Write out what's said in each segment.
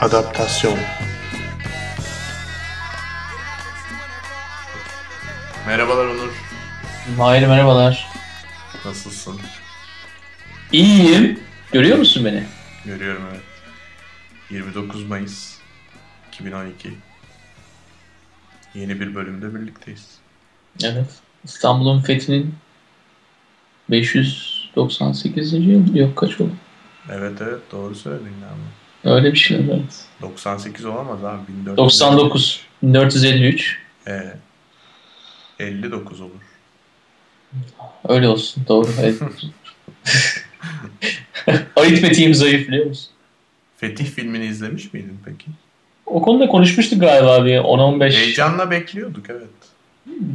Adaptasyon Merhabalar Onur. Mahir merhabalar. Nasılsın? İyiyim. Görüyor musun beni? Görüyorum evet. 29 Mayıs 2012. Yeni bir bölümde birlikteyiz. Evet. İstanbul'un fethinin 598. yıl yok kaç oldu? Evet evet doğru söyledin ama. Öyle bir şey evet. 98 olamaz abi. 1400 99. 1453. Ee, 59 olur. Öyle olsun doğru. Aritmetiğim zayıf biliyor musun? Fetih filmini izlemiş miydin peki? O konuda konuşmuştuk galiba bir 10-15. Heyecanla bekliyorduk evet.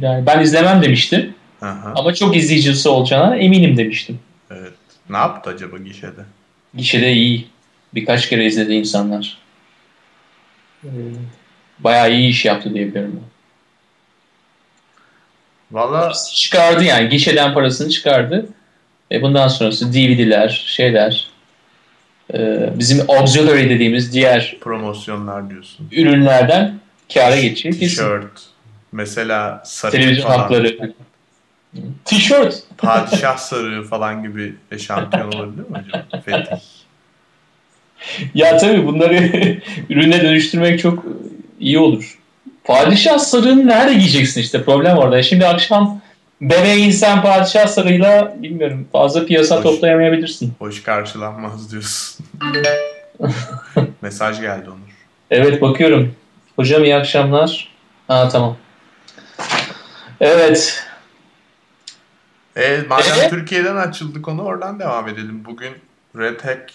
Yani ben izlemem demiştim. Aha, Ama çok izleyicisi olacağına eminim demiştim. evet. Ne yaptı acaba gişede? Gişede iyi. Birkaç kere izledi insanlar. Ee, Bayağı iyi iş yaptı diyebilirim. Valla Çıkardı yani. Gişeden parasını çıkardı. E bundan sonrası DVD'ler, şeyler, e, bizim auxiliary dediğimiz diğer promosyonlar diyorsun. ürünlerden kâra geçecek. Tişört. Mesela sarı Televizyon falan. hakları. Tişört. Padişah sarığı falan gibi eşantiyon olabilir mi acaba? Fetih. Ya tabii bunları ürüne dönüştürmek çok iyi olur. Padişah sarığını nerede giyeceksin işte problem orada. Şimdi akşam bebeğin sen padişah sarığıyla bilmiyorum fazla piyasa Hoş. toplayamayabilirsin. Hoş karşılanmaz diyorsun. Mesaj geldi Onur. Evet bakıyorum. Hocam iyi akşamlar. Ha tamam. Evet. E, madem Ee? Türkiye'den açıldı konu oradan devam edelim. Bugün Red Hack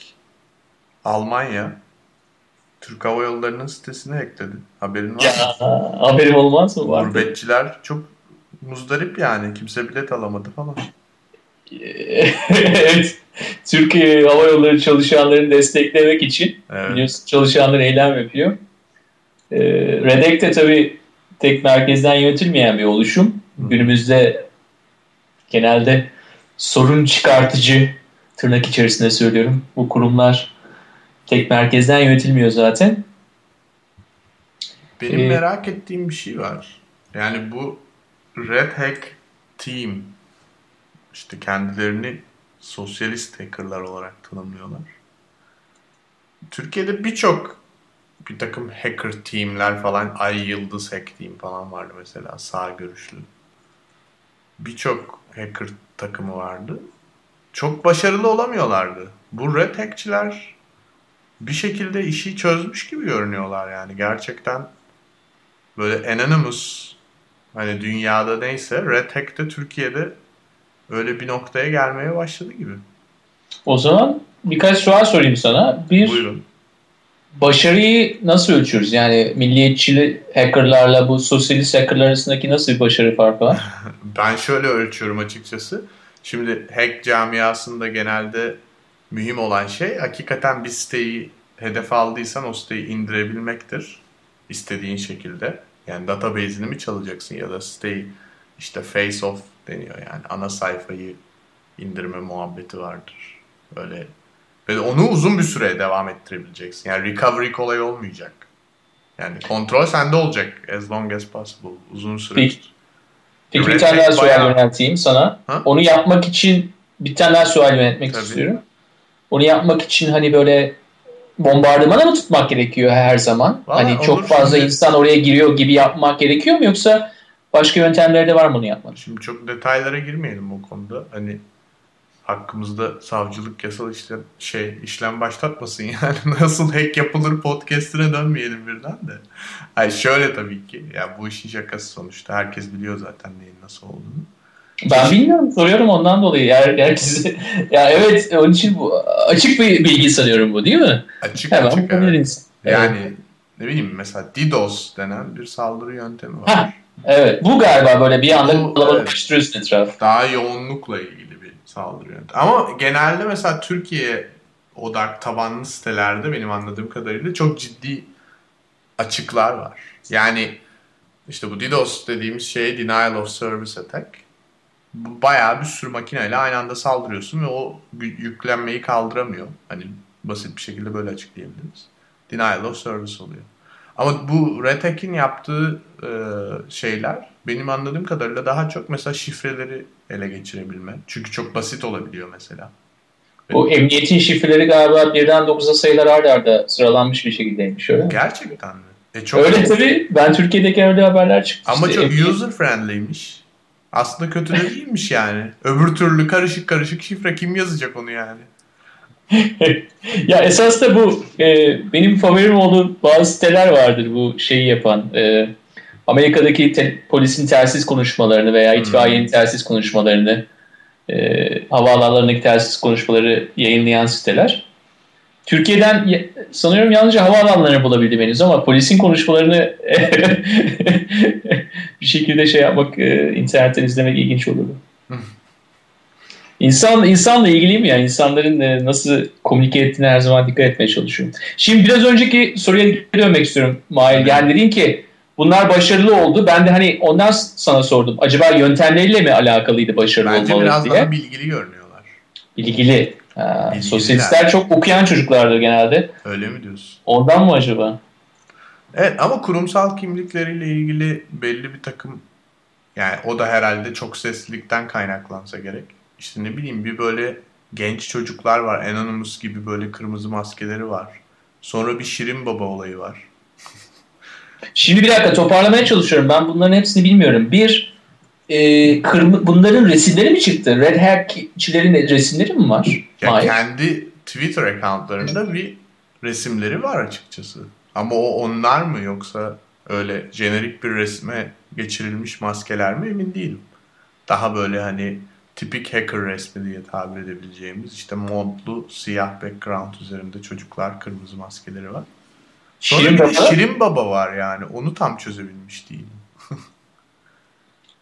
Almanya Türk Hava Yolları'nın sitesine ekledi. Haberin var Ya mı? haberim olmaz mı? Var. Gurbetçiler çok muzdarip yani. Kimse bilet alamadı falan. evet. Türkiye Hava Yolları çalışanlarını desteklemek için Evet. biliyorsun çalışanlar eylem yapıyor. Ee, Redek de tabii tek merkezden yönetilmeyen bir oluşum. Hı. Günümüzde genelde sorun çıkartıcı tırnak içerisinde söylüyorum. Bu kurumlar tek merkezden yönetilmiyor zaten. Benim Ee, merak ettiğim bir şey var. Yani bu Red Hack Team işte kendilerini sosyalist hackerlar olarak tanımlıyorlar. Türkiye'de birçok bir takım hacker teamler falan Ay Yıldız Hack Team falan vardı mesela sağ görüşlü. Birçok hacker takımı vardı. Çok başarılı olamıyorlardı. Bu Red Hack'çiler bir şekilde işi çözmüş gibi görünüyorlar yani. Gerçekten böyle anonymous hani dünyada neyse Red Hack de Türkiye'de öyle bir noktaya gelmeye başladı gibi. O zaman birkaç soru sorayım sana. Bir, Buyurun. başarıyı nasıl ölçüyoruz? Yani milliyetçi hackerlarla bu sosyalist hackerlar arasındaki nasıl bir başarı farkı var? Ben şöyle ölçüyorum açıkçası. Şimdi hack camiasında genelde mühim olan şey hakikaten bir siteyi hedef aldıysan o siteyi indirebilmektir. istediğin şekilde. Yani database'ini mi çalacaksın ya da siteyi işte face off deniyor yani ana sayfayı indirme muhabbeti vardır. Böyle ve onu uzun bir süre devam ettirebileceksin. Yani recovery kolay olmayacak. Yani kontrol sende olacak as long as possible. Uzun süre. Peki. Bir tane daha bayağı- yönelteyim sana. Ha? Onu yapmak için bir tane daha sual yöneltmek Tabii. istiyorum. Onu yapmak için hani böyle bombardımana mı tutmak gerekiyor her zaman? Vallahi hani çok fazla şimdi. insan oraya giriyor gibi yapmak gerekiyor mu yoksa başka yöntemleri de var mı bunu yapmak? Şimdi çok detaylara girmeyelim o konuda. Hani hakkımızda savcılık yasal işlem şey işlem başlatmasın yani nasıl hack yapılır podcast'ine dönmeyelim birden de. Hayır şöyle tabii ki ya bu işin şakası sonuçta herkes biliyor zaten neyin nasıl olduğunu. Ben bilmiyorum soruyorum ondan dolayı. Her, herkese, ya evet onun için bu açık bir bilgi sanıyorum bu değil mi? Açık Hemen açık evet. Yani ne bileyim mesela DDoS denen bir saldırı yöntemi var. Ha. Evet bu galiba böyle bir anda kalabalıklaştırıyorsun etrafı. daha yoğunlukla ilgili bir saldırı yöntemi. Ama genelde mesela Türkiye odak tabanlı sitelerde benim anladığım kadarıyla çok ciddi açıklar var. Yani işte bu DDoS dediğimiz şey Denial of Service Attack. Bayağı bir sürü makineyle aynı anda saldırıyorsun ve o yüklenmeyi kaldıramıyor. Hani basit bir şekilde böyle açıklayabiliriz. denial of service oluyor. Ama bu Red Hat'in yaptığı e, şeyler benim anladığım kadarıyla daha çok mesela şifreleri ele geçirebilme. Çünkü çok basit olabiliyor mesela. Bu emniyetin şifreleri galiba birden 9'a sayılar arda arda sıralanmış bir şekildeymiş öyle? Gerçekten mi? E çok öyle tabii. Ben Türkiye'deki öyle haberler çıktı. Ama işte. çok user friendly'miş. Aslında kötü de değilmiş yani. Öbür türlü karışık karışık şifre kim yazacak onu yani? ya esas da bu e, benim favorim olduğu bazı siteler vardır bu şeyi yapan. E, Amerika'daki te, polisin telsiz konuşmalarını veya itfaiyenin hmm. telsiz konuşmalarını e, havaalanlarındaki telsiz konuşmaları yayınlayan siteler. Türkiye'den sanıyorum yalnızca havaalanlarını bulabildim henüz ama polisin konuşmalarını bir şekilde şey yapmak, e, internetten izlemek ilginç olurdu. İnsan insanla ilgiliyim ya insanların e, nasıl komünike ettiğine her zaman dikkat etmeye çalışıyorum. Şimdi biraz önceki soruya geri dönmek istiyorum Mahir. Yani dedin ki bunlar başarılı oldu. Ben de hani ondan sana sordum. Acaba yöntemleriyle mi alakalıydı başarılı Bence olmaları biraz diye? daha bilgili görünüyorlar. Bilgili. Ha, sosyalistler çok okuyan çocuklardır genelde. Öyle mi diyorsun? Ondan mı acaba? Evet ama kurumsal kimlikleriyle ilgili belli bir takım yani o da herhalde çok seslilikten kaynaklansa gerek. İşte ne bileyim bir böyle genç çocuklar var. Anonymous gibi böyle kırmızı maskeleri var. Sonra bir Şirin Baba olayı var. Şimdi bir dakika toparlamaya çalışıyorum. Ben bunların hepsini bilmiyorum. Bir, e, kırmı, bunların resimleri mi çıktı? Red Hack'çilerin resimleri mi var? Ya Hayır. kendi Twitter accountlarında bir resimleri var açıkçası. Ama o onlar mı yoksa öyle jenerik bir resme geçirilmiş maskeler mi emin değilim. Daha böyle hani tipik hacker resmi diye tabir edebileceğimiz işte modlu siyah background üzerinde çocuklar kırmızı maskeleri var. Sonra Şirin, Baba. Şirin Baba var yani. Onu tam çözebilmiş değilim.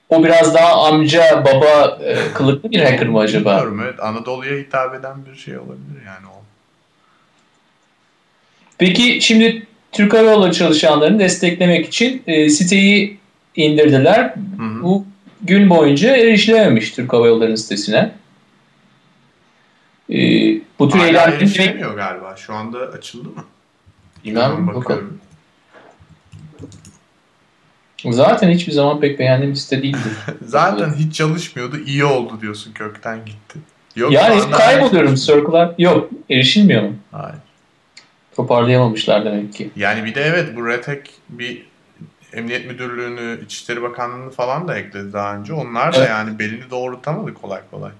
O biraz daha amca baba e, kılıklı bir hacker mı acaba? Bilmiyorum evet. Anadolu'ya hitap eden bir şey olabilir yani o. Peki şimdi Türk Hava Yolları çalışanlarını desteklemek için e, siteyi indirdiler. Hı hı. Bu gün boyunca erişilememiş Türk Hava Yolları'nın sitesine. E, bu tür Hala erişilemiyor galiba. Şu anda açıldı mı? İnan bakıyorum. Zaten hiçbir zaman pek beğendiğim site değildi. Zaten hiç çalışmıyordu. iyi oldu diyorsun kökten gitti. Yok, yani kayboluyorum circle'lar. Yok erişilmiyor mu? Hayır. Toparlayamamışlar demek ki. Yani bir de evet bu Retek bir Emniyet Müdürlüğü'nü, İçişleri Bakanlığı'nı falan da ekledi daha önce. Onlar da evet. yani belini doğrultamadı kolay kolay.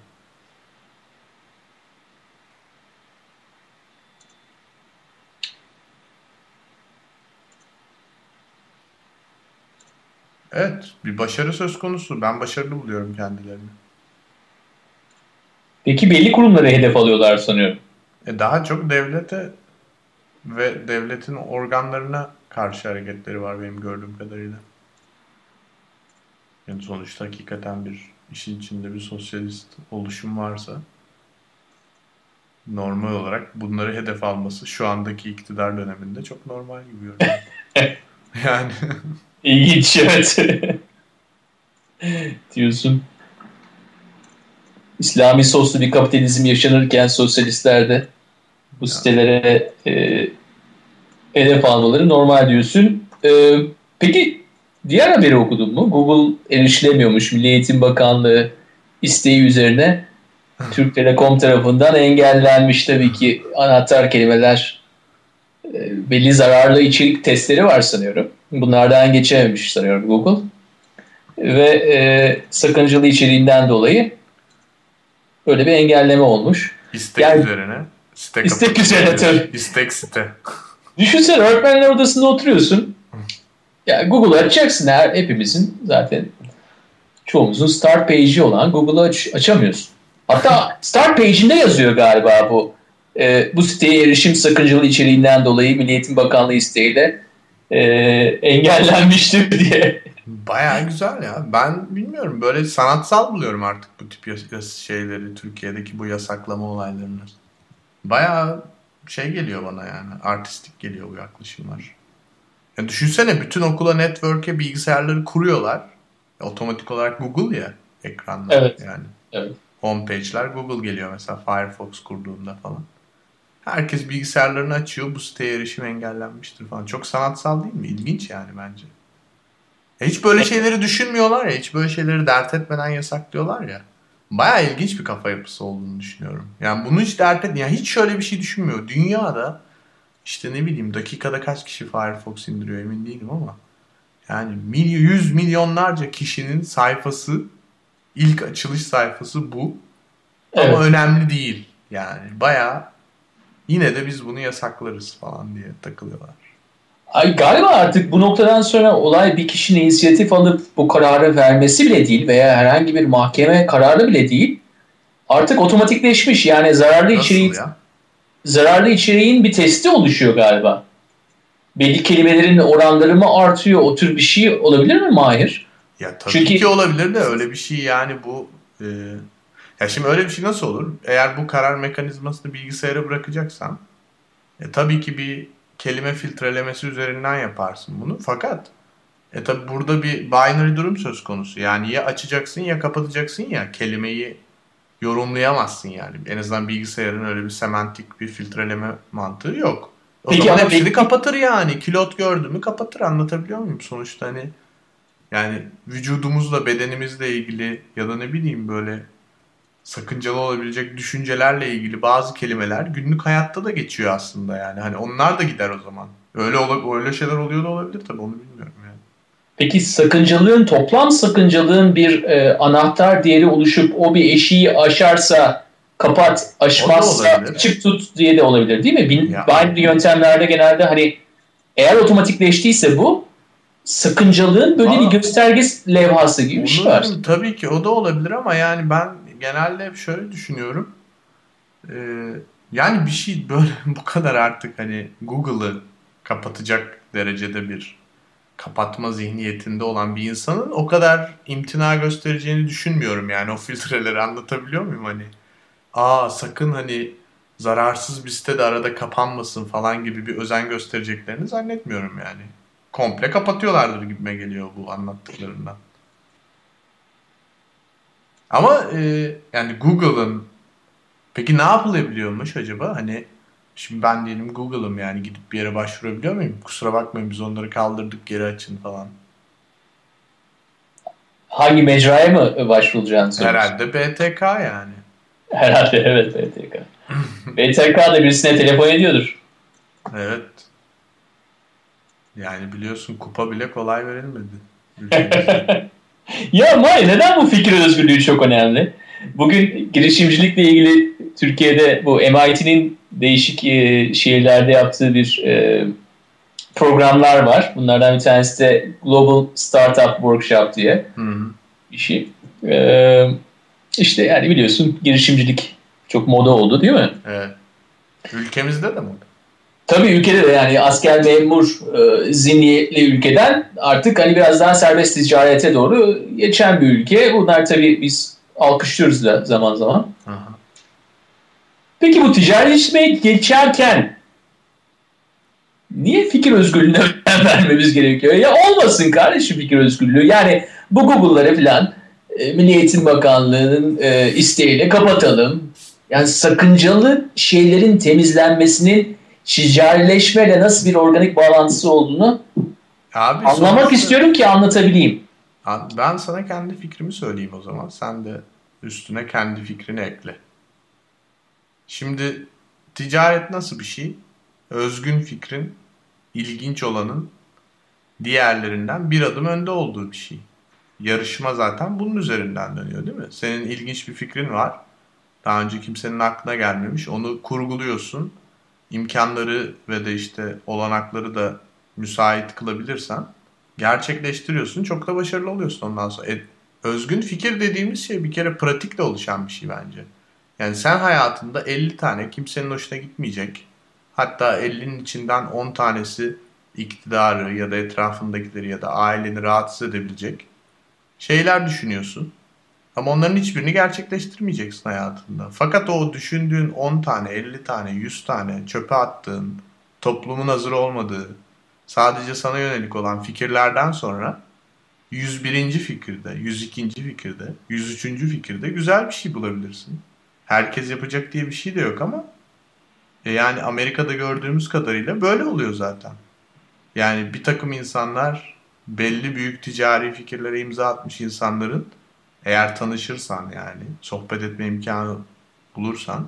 Evet, bir başarı söz konusu. Ben başarılı buluyorum kendilerini. Peki belli kurumları hedef alıyorlar sanıyorum. E daha çok devlete ve devletin organlarına karşı hareketleri var benim gördüğüm kadarıyla. Yani sonuçta hakikaten bir işin içinde bir sosyalist oluşum varsa normal olarak bunları hedef alması şu andaki iktidar döneminde çok normal gibi görünüyor. yani İlginç evet. Diyorsun. İslami soslu bir kapitalizm yaşanırken sosyalistlerde bu sitelere e, hedef almaları normal diyorsun. E, peki diğer haberi okudun mu? Google erişilemiyormuş. Milli Eğitim Bakanlığı isteği üzerine Türk Telekom tarafından engellenmiş tabii ki anahtar kelimeler belli zararlı içerik testleri var sanıyorum. Bunlardan geçememiş sanıyorum Google. Ve e, sakıncalı içeriğinden dolayı böyle bir engelleme olmuş. İstek yani, üzerine. Site istek üzerine tabii. İstek site. Düşünsene öğretmenler odasında oturuyorsun. Ya Google açacaksın her hepimizin zaten çoğumuzun start page'i olan Google'ı aç, açamıyorsun. Hatta start page'inde yazıyor galiba bu. E, bu siteye erişim sakıncalı içeriğinden dolayı Milli Eğitim Bakanlığı isteğiyle e, engellenmiştir diye. Baya güzel ya. Ben bilmiyorum böyle sanatsal buluyorum artık bu tip şeyleri Türkiye'deki bu yasaklama olaylarını. Baya şey geliyor bana yani artistik geliyor bu yaklaşımlar. Ya düşünsene bütün okula network'e bilgisayarları kuruyorlar. Otomatik olarak Google ya ekranda evet. yani. Evet. Homepage'ler Google geliyor mesela Firefox kurduğunda falan. Herkes bilgisayarlarını açıyor. Bu siteye erişim engellenmiştir falan. Çok sanatsal değil mi? İlginç yani bence. Hiç böyle şeyleri düşünmüyorlar ya. Hiç böyle şeyleri dert etmeden yasaklıyorlar ya. Baya ilginç bir kafa yapısı olduğunu düşünüyorum. Yani bunu hiç dert et, yani hiç şöyle bir şey düşünmüyor. Dünyada işte ne bileyim dakikada kaç kişi Firefox indiriyor emin değilim ama yani milyon, yüz milyonlarca kişinin sayfası ilk açılış sayfası bu. Evet. Ama önemli değil. Yani baya yine de biz bunu yasaklarız falan diye takılıyorlar. Ay, galiba artık bu noktadan sonra olay bir kişinin inisiyatif alıp bu kararı vermesi bile değil veya herhangi bir mahkeme kararı bile değil. Artık otomatikleşmiş yani zararlı Nasıl içeriği ya? zararlı içeriğin bir testi oluşuyor galiba. Belli kelimelerin oranları mı artıyor? O tür bir şey olabilir mi Mahir? Ya tabii Çünkü... ki olabilir de öyle bir şey yani bu e... ya şimdi öyle bir şey nasıl olur? Eğer bu karar mekanizmasını bilgisayara bırakacaksan e, tabii ki bir kelime filtrelemesi üzerinden yaparsın bunu. Fakat e tabi burada bir binary durum söz konusu. Yani ya açacaksın ya kapatacaksın ya kelimeyi yorumlayamazsın yani. En azından bilgisayarın öyle bir semantik bir filtreleme mantığı yok. O Peki, zaman hepsini peki... kapatır yani. Kilot gördü mü kapatır anlatabiliyor muyum? Sonuçta hani yani vücudumuzla bedenimizle ilgili ya da ne bileyim böyle sakıncalı olabilecek düşüncelerle ilgili bazı kelimeler günlük hayatta da geçiyor aslında yani. Hani onlar da gider o zaman. Öyle öyle şeyler oluyor da olabilir tabii onu bilmiyorum yani. Peki sakıncalığın toplam sakıncalığın bir e, anahtar değeri oluşup o bir eşiği aşarsa kapat, aşmazsa açık tut diye de olabilir değil mi? Bin, binary yöntemlerde genelde hani eğer otomatikleştiyse bu sakıncalığın böyle Aa, bir gösterge levhası gibi bir şey var. Tabii ki o da olabilir ama yani ben genelde hep şöyle düşünüyorum. Ee, yani bir şey böyle bu kadar artık hani Google'ı kapatacak derecede bir kapatma zihniyetinde olan bir insanın o kadar imtina göstereceğini düşünmüyorum yani o filtreleri anlatabiliyor muyum hani aa sakın hani zararsız bir site de arada kapanmasın falan gibi bir özen göstereceklerini zannetmiyorum yani. Komple kapatıyorlardır gibime geliyor bu anlattıklarından. Ama e, yani Google'ın peki ne yapılabiliyormuş acaba? Hani şimdi ben diyelim Google'ım yani gidip bir yere başvurabiliyor muyum? Kusura bakmayın biz onları kaldırdık geri açın falan. Hangi mecraya mı başvuracağını söylüyorsun? Herhalde BTK yani. Herhalde evet BTK. BTK da birisine telefon ediyordur. Evet. Yani biliyorsun kupa bile kolay verilmedi. ya May neden bu fikir özgürlüğü çok önemli? Bugün girişimcilikle ilgili Türkiye'de bu MIT'nin değişik e, şehirlerde yaptığı bir e, programlar var. Bunlardan bir tanesi de Global Startup Workshop diye bir şey. E, işte yani biliyorsun girişimcilik çok moda oldu değil mi? Evet. Ülkemizde de moda. Tabii ülkede de yani asker memur e, zihniyetli ülkeden artık hani biraz daha serbest ticarete doğru geçen bir ülke. Bunlar tabii biz alkışlıyoruz da zaman zaman. Aha. Peki bu ticaretleşmeye geçerken niye fikir özgürlüğüne vermemiz gerekiyor? Ya olmasın kardeşim fikir özgürlüğü. Yani bu Google'ları falan e, Milli Eğitim Bakanlığı'nın e, isteğiyle kapatalım. Yani sakıncalı şeylerin temizlenmesinin ticarileşmeyle nasıl bir organik bağlantısı olduğunu Abi, anlamak sonuçta, istiyorum ki anlatabileyim. Ben sana kendi fikrimi söyleyeyim o zaman. Sen de üstüne kendi fikrini ekle. Şimdi ticaret nasıl bir şey? Özgün fikrin, ilginç olanın diğerlerinden bir adım önde olduğu bir şey. Yarışma zaten bunun üzerinden dönüyor değil mi? Senin ilginç bir fikrin var. Daha önce kimsenin aklına gelmemiş. Onu kurguluyorsun imkanları ve de işte olanakları da müsait kılabilirsen gerçekleştiriyorsun. Çok da başarılı oluyorsun ondan sonra. E, özgün fikir dediğimiz şey bir kere pratikle oluşan bir şey bence. Yani sen hayatında 50 tane kimsenin hoşuna gitmeyecek. Hatta 50'nin içinden 10 tanesi iktidarı ya da etrafındakileri ya da aileni rahatsız edebilecek şeyler düşünüyorsun. Ama onların hiçbirini gerçekleştirmeyeceksin hayatında. Fakat o düşündüğün 10 tane, 50 tane, 100 tane çöpe attığın, toplumun hazır olmadığı, sadece sana yönelik olan fikirlerden sonra 101. fikirde, 102. fikirde, 103. fikirde güzel bir şey bulabilirsin. Herkes yapacak diye bir şey de yok ama E yani Amerika'da gördüğümüz kadarıyla böyle oluyor zaten. Yani bir takım insanlar belli büyük ticari fikirlere imza atmış insanların eğer tanışırsan yani sohbet etme imkanı bulursan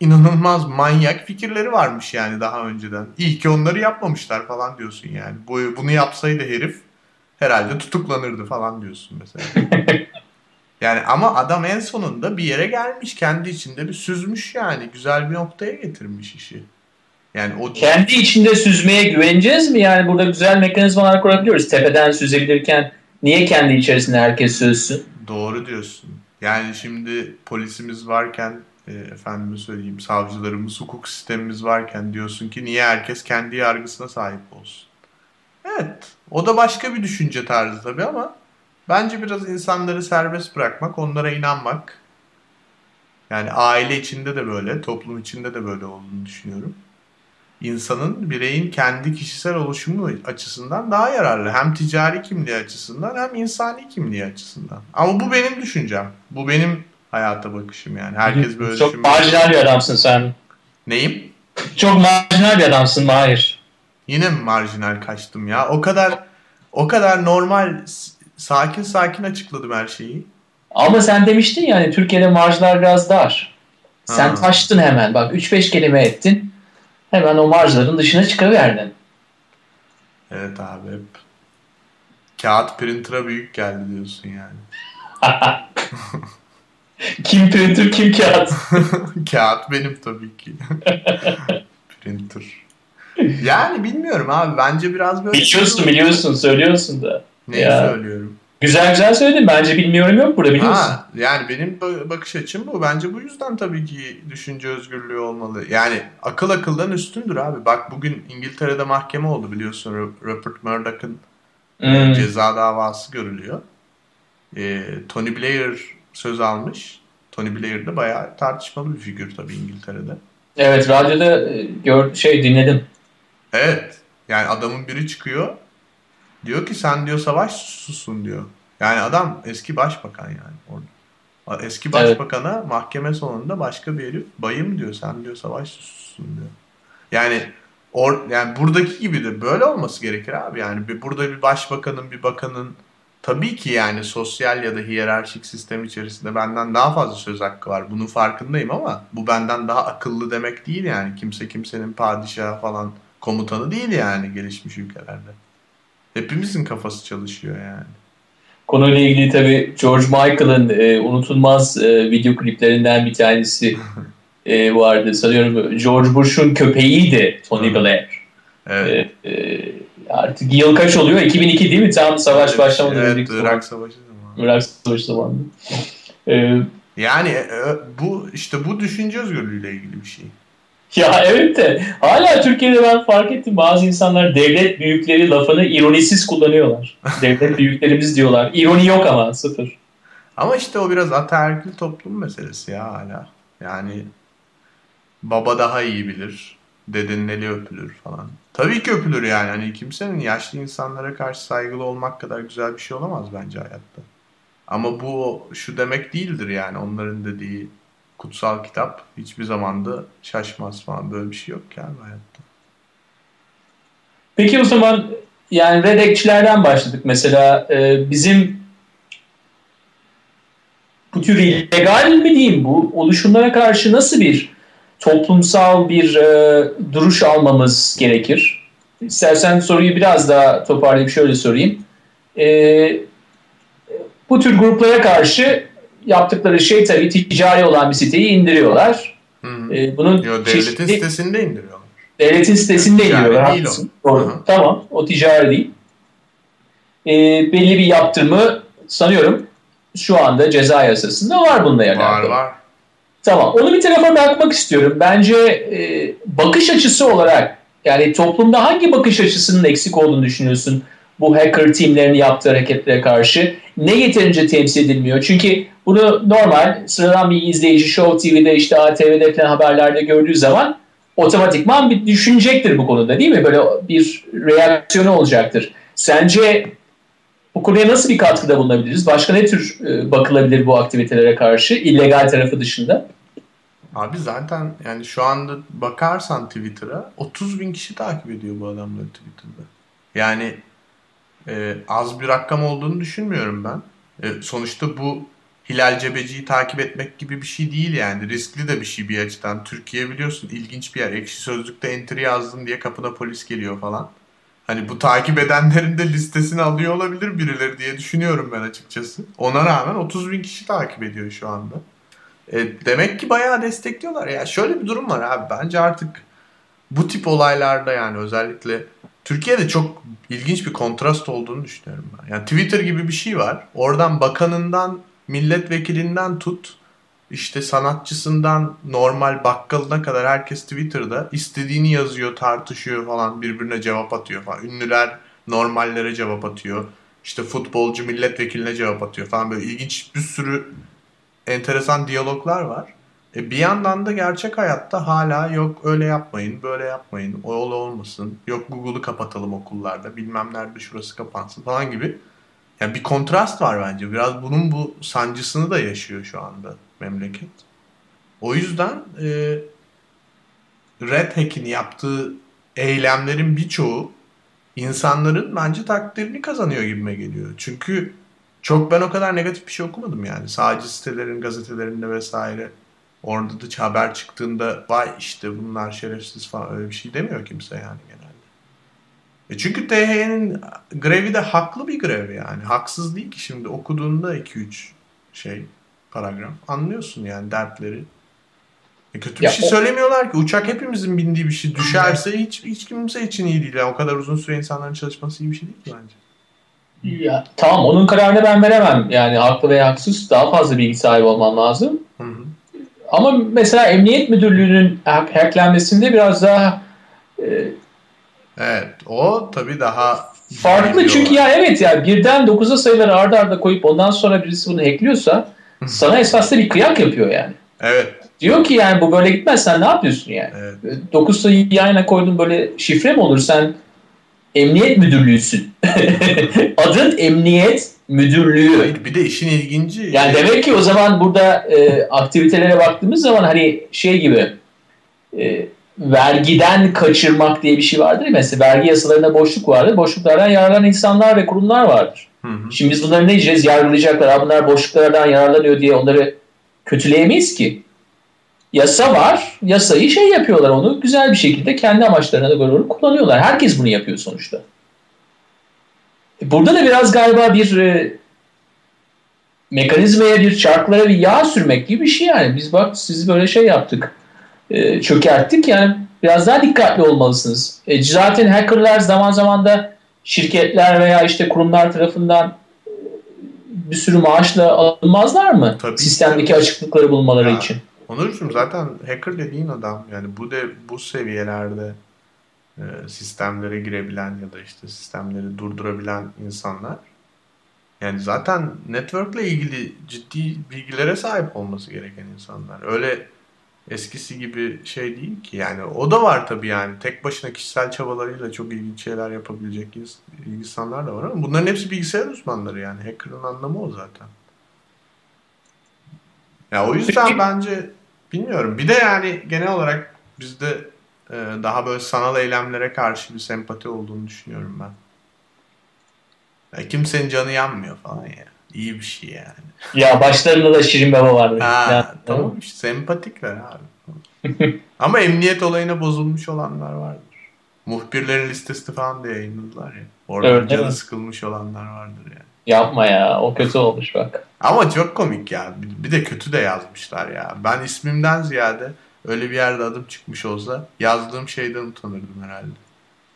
inanılmaz manyak fikirleri varmış yani daha önceden. İyi ki onları yapmamışlar falan diyorsun yani. Bu, bunu yapsaydı herif herhalde tutuklanırdı falan diyorsun mesela. yani ama adam en sonunda bir yere gelmiş. Kendi içinde bir süzmüş yani. Güzel bir noktaya getirmiş işi. Yani o kendi içinde süzmeye güveneceğiz mi? Yani burada güzel mekanizmalar kurabiliyoruz. Tepeden süzebilirken niye kendi içerisinde herkes süzsün? Doğru diyorsun. Yani şimdi polisimiz varken e, efendime söyleyeyim savcılarımız, hukuk sistemimiz varken diyorsun ki niye herkes kendi yargısına sahip olsun? Evet. O da başka bir düşünce tarzı tabii ama bence biraz insanları serbest bırakmak, onlara inanmak. Yani aile içinde de böyle, toplum içinde de böyle olduğunu düşünüyorum insanın, bireyin kendi kişisel oluşumu açısından daha yararlı. Hem ticari kimliği açısından hem insani kimliği açısından. Ama bu benim düşüncem. Bu benim hayata bakışım yani. Herkes böyle Çok düşünmüyor. marjinal bir adamsın sen. Neyim? Çok marjinal bir adamsın Mahir. Yine mi marjinal kaçtım ya? O kadar o kadar normal sakin sakin açıkladım her şeyi. Ama sen demiştin ya hani Türkiye'de marjlar biraz dar. Sen ha. taştın hemen. Bak 3-5 kelime ettin hemen o marjların dışına çıkıverdin. Evet abi hep kağıt printer'a büyük geldi diyorsun yani. kim printer kim kağıt? kağıt benim tabii ki. printer. Yani bilmiyorum abi bence biraz böyle... Biliyorsun biliyorsun söylüyorsun da. Neyi ya. söylüyorum? Güzel güzel söyledin. Bence bilmiyorum yok burada biliyorsun. Ha, yani benim bakış açım bu. Bence bu yüzden tabii ki düşünce özgürlüğü olmalı. Yani akıl akıldan üstündür abi. Bak bugün İngiltere'de mahkeme oldu biliyorsun. Rupert Murdoch'ın hmm. ceza davası görülüyor. Ee, Tony Blair söz almış. Tony Blair de bayağı tartışmalı bir figür tabii İngiltere'de. Evet radyoda e, gör, şey dinledim. Evet. Yani adamın biri çıkıyor Diyor ki sen diyor savaş susun diyor. Yani adam eski başbakan yani orada. Eski başbakana evet. mahkeme sonunda başka bir herif bayım diyor sen diyor savaş susun diyor. Yani or, yani buradaki gibi de böyle olması gerekir abi. Yani bir, burada bir başbakanın bir bakanın tabii ki yani sosyal ya da hiyerarşik sistem içerisinde benden daha fazla söz hakkı var. Bunun farkındayım ama bu benden daha akıllı demek değil yani. Kimse kimsenin padişahı falan komutanı değil yani gelişmiş ülkelerde. Hepimizin kafası çalışıyor yani. Konuyla ilgili tabii George Michael'ın e, unutulmaz e, video kliplerinden bir tanesi e, vardı. Sanıyorum George Bush'un köpeğiydi Tony Blair. Evet. E, e, artık yıl kaç oluyor? 2002 değil mi? Tam savaş evet, başlamadan evet, Irak Savaşı zamanı. Irak Savaşı zamanı. E, yani e, bu işte bu düşünce özgürlüğüyle ilgili bir şey. Ya evet de hala Türkiye'de ben fark ettim bazı insanlar devlet büyükleri lafını ironisiz kullanıyorlar. devlet büyüklerimiz diyorlar. İroni yok ama sıfır. Ama işte o biraz ataerkil toplum meselesi ya hala. Yani baba daha iyi bilir. Dedenin eli öpülür falan. Tabii ki öpülür yani. Hani kimsenin yaşlı insanlara karşı saygılı olmak kadar güzel bir şey olamaz bence hayatta. Ama bu şu demek değildir yani onların dediği kutsal kitap hiçbir zaman da şaşmaz falan. Böyle bir şey yok yani hayatta. Peki o zaman yani redekçilerden başladık. Mesela e, bizim bu tür illegal mi diyeyim bu oluşumlara karşı nasıl bir toplumsal bir e, duruş almamız gerekir? İstersen soruyu biraz daha toparlayıp şöyle sorayım. E, bu tür gruplara karşı yaptıkları şey tabii ticari olan bir siteyi indiriyorlar. Hı. E, bunun Yo, devletin çeşitli, sitesinde indiriyorlar. Devletin sitesinde ticari indiriyorlar. Değil o. Doğru. Tamam. O ticari değil. E, belli bir yaptırımı sanıyorum şu anda ceza yasasında var bununla alakalı. Var var. Tamam. Onu bir tarafa bırakmak istiyorum. Bence e, bakış açısı olarak yani toplumda hangi bakış açısının eksik olduğunu düşünüyorsun? Bu hacker teamlerini yaptığı hareketlere karşı ne yeterince temsil edilmiyor? Çünkü bunu normal sıradan bir izleyici Show TV'de işte ATV'de falan haberlerde gördüğü zaman otomatikman bir düşünecektir bu konuda değil mi? Böyle bir reaksiyonu olacaktır. Sence bu konuya nasıl bir katkıda bulunabiliriz? Başka ne tür e, bakılabilir bu aktivitelere karşı illegal tarafı dışında? Abi zaten yani şu anda bakarsan Twitter'a 30 bin kişi takip ediyor bu adamları Twitter'da. Yani e, az bir rakam olduğunu düşünmüyorum ben. E, sonuçta bu Hilal Cebeci'yi takip etmek gibi bir şey değil yani. Riskli de bir şey bir açıdan. Türkiye biliyorsun ilginç bir yer. Ekşi Sözlük'te entry yazdın diye kapına polis geliyor falan. Hani bu takip edenlerin de listesini alıyor olabilir birileri diye düşünüyorum ben açıkçası. Ona rağmen 30 bin kişi takip ediyor şu anda. E, demek ki bayağı destekliyorlar. Ya şöyle bir durum var abi. Bence artık bu tip olaylarda yani özellikle Türkiye'de çok ilginç bir kontrast olduğunu düşünüyorum ben. Yani Twitter gibi bir şey var. Oradan bakanından, milletvekilinden tut, işte sanatçısından normal bakkalına kadar herkes Twitter'da istediğini yazıyor, tartışıyor falan, birbirine cevap atıyor falan. Ünlüler normallere cevap atıyor. İşte futbolcu milletvekiline cevap atıyor falan böyle ilginç bir sürü enteresan diyaloglar var. E bir yandan da gerçek hayatta hala yok öyle yapmayın, böyle yapmayın, o yol olmasın, yok Google'u kapatalım okullarda, bilmem nerede şurası kapansın falan gibi. Yani bir kontrast var bence. Biraz bunun bu sancısını da yaşıyor şu anda memleket. O yüzden e, Red Hack'in yaptığı eylemlerin birçoğu insanların bence takdirini kazanıyor gibime geliyor. Çünkü çok ben o kadar negatif bir şey okumadım yani. Sadece sitelerin, gazetelerinde vesaire. Orada da haber çıktığında vay işte bunlar şerefsiz falan öyle bir şey demiyor kimse yani genelde. E çünkü THY'nin grevi de haklı bir grev yani. Haksız değil ki şimdi okuduğunda 2-3 şey paragraf anlıyorsun yani dertleri. E kötü bir ya şey o... söylemiyorlar ki. Uçak hepimizin bindiği bir şey. Düşerse hiç hiç kimse için iyi değil. Yani o kadar uzun süre insanların çalışması iyi bir şey değil ki bence. Ya, tamam onun kararını ben veremem. Yani haklı veya haksız daha fazla bilgi sahibi olman lazım. Hı hı. Ama mesela Emniyet Müdürlüğü'nün hacklenmesinde biraz daha e, Evet o tabii daha farklı çünkü ya evet ya birden 9'a sayıları arda arda koyup ondan sonra birisi bunu hackliyorsa sana esasında bir kıyak yapıyor yani. Evet. Diyor ki yani bu böyle gitmez sen ne yapıyorsun yani? Evet. 9 sayıyı yan koydun böyle şifre mi olur sen emniyet müdürlüğüsün. Adın emniyet müdürlüğü. Hayır, bir de işin ilginci. Yani demek ki o zaman burada e, aktivitelere baktığımız zaman hani şey gibi e, vergiden kaçırmak diye bir şey vardır ya mesela vergi yasalarında boşluk vardır. Boşluklardan yararlanan insanlar ve kurumlar vardır. Hı hı. Şimdi biz bunları ne diyeceğiz? Yargılayacaklar. Bunlar boşluklardan yararlanıyor diye onları kötüleyemeyiz ki. Yasa var. Yasayı şey yapıyorlar onu güzel bir şekilde kendi amaçlarına göre kullanıyorlar. Herkes bunu yapıyor sonuçta. Burada da biraz galiba bir e, mekanizmaya bir çarklara bir yağ sürmek gibi bir şey yani. Biz bak siz böyle şey yaptık. E, çökerttik yani biraz daha dikkatli olmalısınız. E, zaten hackerlar zaman zaman da şirketler veya işte kurumlar tarafından e, bir sürü maaşla alınmazlar mı? Tabii Sistemdeki tabii. açıklıkları bulmaları ya, için. Onurcuğum zaten hacker dediğin adam yani bu de bu seviyelerde e, sistemlere girebilen ya da işte sistemleri durdurabilen insanlar yani zaten network'le ilgili ciddi bilgilere sahip olması gereken insanlar. Öyle eskisi gibi şey değil ki. Yani o da var tabii yani. Tek başına kişisel çabalarıyla çok ilginç şeyler yapabilecek insanlar da var ama bunların hepsi bilgisayar uzmanları yani. Hacker'ın anlamı o zaten. Ya o yüzden bence bilmiyorum. Bir de yani genel olarak bizde daha böyle sanal eylemlere karşı bir sempati olduğunu düşünüyorum ben. Ya kimsenin canı yanmıyor falan ya. İyi bir şey yani. Ya başlarında da Şirin Baba vardı. Ha, ya, tamam işte sempatikler abi. Ama emniyet olayına bozulmuş olanlar vardır. Muhbirlerin listesi falan da yayınladılar ya. Orada evet, canı sıkılmış olanlar vardır yani. Yapma ya o kötü olmuş bak. Ama çok komik ya. Bir de kötü de yazmışlar ya. Ben ismimden ziyade öyle bir yerde adım çıkmış olsa yazdığım şeyden utanırdım herhalde.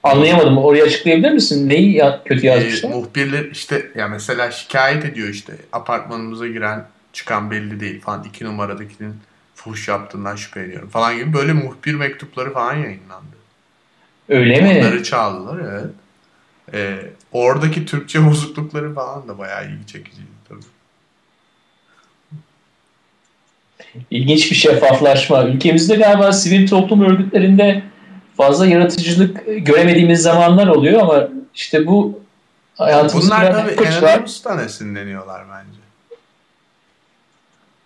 Anlayamadım. Orayı açıklayabilir misin? Neyi ya, kötü yazmışlar? E, muhbirler işte ya mesela şikayet ediyor işte apartmanımıza giren çıkan belli değil falan iki numaradakinin fuhuş yaptığından şüpheleniyorum falan gibi böyle muhbir mektupları falan yayınlandı. Öyle mi? Onları çaldılar evet. Ee, oradaki Türkçe bozuklukları falan da bayağı ilgi çekiciydi tabii. İlginç bir şeffaflaşma. Ülkemizde galiba sivil toplum örgütlerinde fazla yaratıcılık göremediğimiz zamanlar oluyor ama işte bu hayatımızda Bunlar tabii Anonymous esinleniyorlar bence.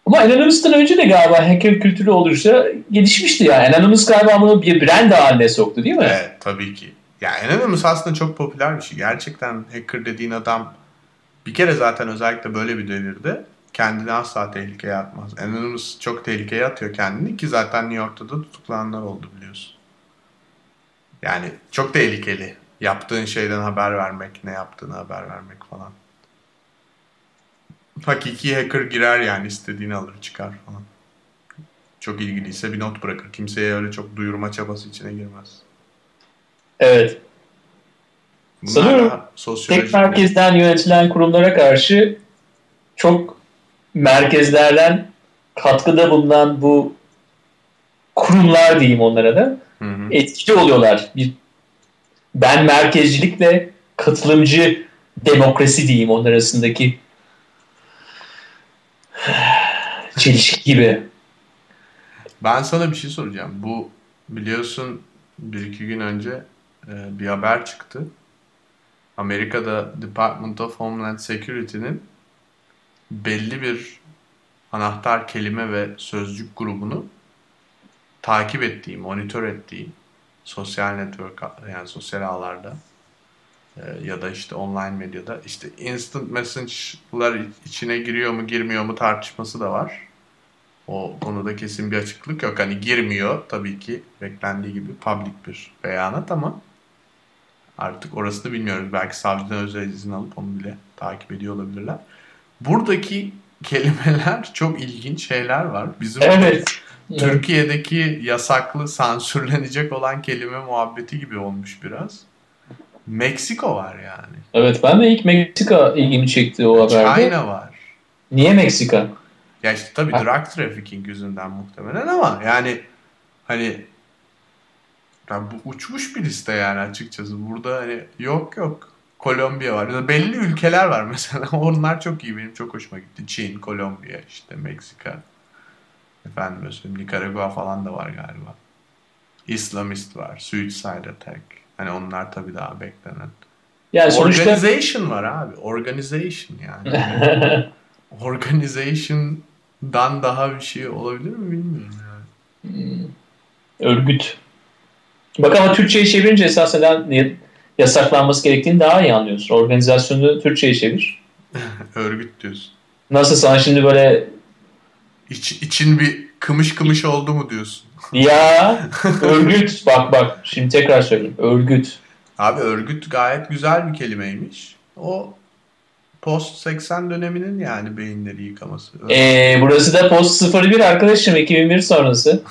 Ama Anonymous'tan önce de galiba hacker kültürü olursa gelişmişti yani. Anonymous galiba bunu bir brand haline soktu değil mi? Evet tabii ki. Ya Anonymous aslında çok popüler bir şey. Gerçekten hacker dediğin adam bir kere zaten özellikle böyle bir devirde kendini asla tehlikeye atmaz. Anonymous çok tehlikeye atıyor kendini ki zaten New York'ta da tutuklananlar oldu biliyorsun. Yani çok tehlikeli. Yaptığın şeyden haber vermek, ne yaptığını haber vermek falan. Hakiki hacker girer yani istediğini alır çıkar falan. Çok ilgiliyse bir not bırakır. Kimseye öyle çok duyurma çabası içine girmez. Evet. Bunlar sosyolojik. Tek merkezden yönetilen kurumlara karşı çok merkezlerden katkıda bulunan bu kurumlar diyeyim onlara da Hı hı. etkili oluyorlar. Bir ben merkezcilikle katılımcı demokrasi diyeyim onlar arasındaki çelişki gibi. Ben sana bir şey soracağım. Bu biliyorsun bir iki gün önce e, bir haber çıktı. Amerika'da Department of Homeland Security'nin belli bir anahtar kelime ve sözcük grubunu takip ettiği, monitör ettiği sosyal network yani sosyal ağlarda e, ya da işte online medyada işte instant message'lar içine giriyor mu girmiyor mu tartışması da var. O konuda kesin bir açıklık yok. Hani girmiyor tabii ki beklendiği gibi public bir beyanat ama artık orasını bilmiyoruz. Belki savcıdan özel izin alıp onu bile takip ediyor olabilirler. Buradaki kelimeler çok ilginç şeyler var. Bizim Evet. Türkiye'deki yasaklı, sansürlenecek olan kelime muhabbeti gibi olmuş biraz. Meksiko var yani. Evet ben de ilk Meksika ilgimi çekti o haberde. China var. Niye Meksika? Ya işte tabii Ha. drug trafficking yüzünden muhtemelen ama yani hani ya bu uçmuş bir liste yani açıkçası. Burada hani yok yok. Kolombiya var. Ya da belli ülkeler var mesela. Onlar çok iyi. Benim çok hoşuma gitti. Çin, Kolombiya, işte Meksika. Efendim söyleyeyim Nikaragua falan da var galiba. Islamist var. Suicide attack. Hani onlar tabii daha beklenen. Yani sonuçta Organization var abi. Organization yani. Organization'dan daha bir şey olabilir mi bilmiyorum yani. örgüt. Bak ama Türkçe'ye çevirince esasen ne- yasaklanması gerektiğini daha iyi anlıyorsun. Organizasyonu Türkçe'ye çevir. Örgüt diyorsun. Nasıl sana şimdi böyle İç, için bir kımış kımış oldu mu diyorsun. ya örgüt bak bak şimdi tekrar söyleyeyim örgüt. Abi örgüt gayet güzel bir kelimeymiş. O post 80 döneminin yani beyinleri yıkaması. Ee, burası da post 01 arkadaşım 2001 sonrası.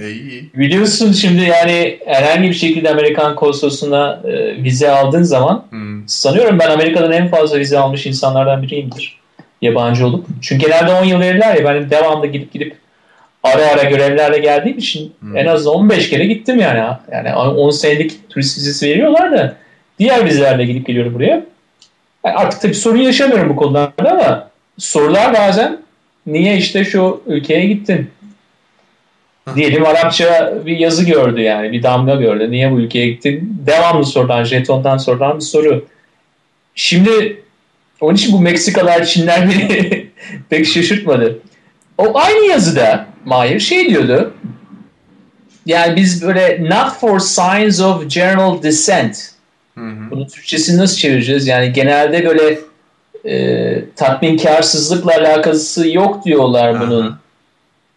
E, iyi. Biliyorsun şimdi yani herhangi bir şekilde Amerikan konsolosluğuna e, vize aldığın zaman Hmm. sanıyorum ben Amerika'dan en fazla vize almış insanlardan biriyimdir. Yabancı olup. Çünkü genelde 10 yıl verirler ya benim devamlı gidip gidip ara ara görevlerle geldiğim için Hmm. en az 15 kere gittim yani. Yani 10 senelik turist vizesi veriyorlar da diğer vizelerle gidip geliyorum buraya. Yani artık tabii sorun yaşamıyorum bu konularda ama sorular bazen niye işte şu ülkeye gittin? Diyelim Arapça bir yazı gördü yani bir damga gördü. Niye bu ülkeye gittin? Devamlı sorulan, jetondan sorulan bir soru. Şimdi onun için bu Meksikalar, Çinler beni pek şaşırtmadı. O aynı yazıda Mahir şey diyordu. Yani biz böyle not for signs of general dissent. Hı hı. Bunun Türkçesini nasıl çevireceğiz? Yani genelde böyle e, tatminkarsızlıkla alakası yok diyorlar bunun. Aha.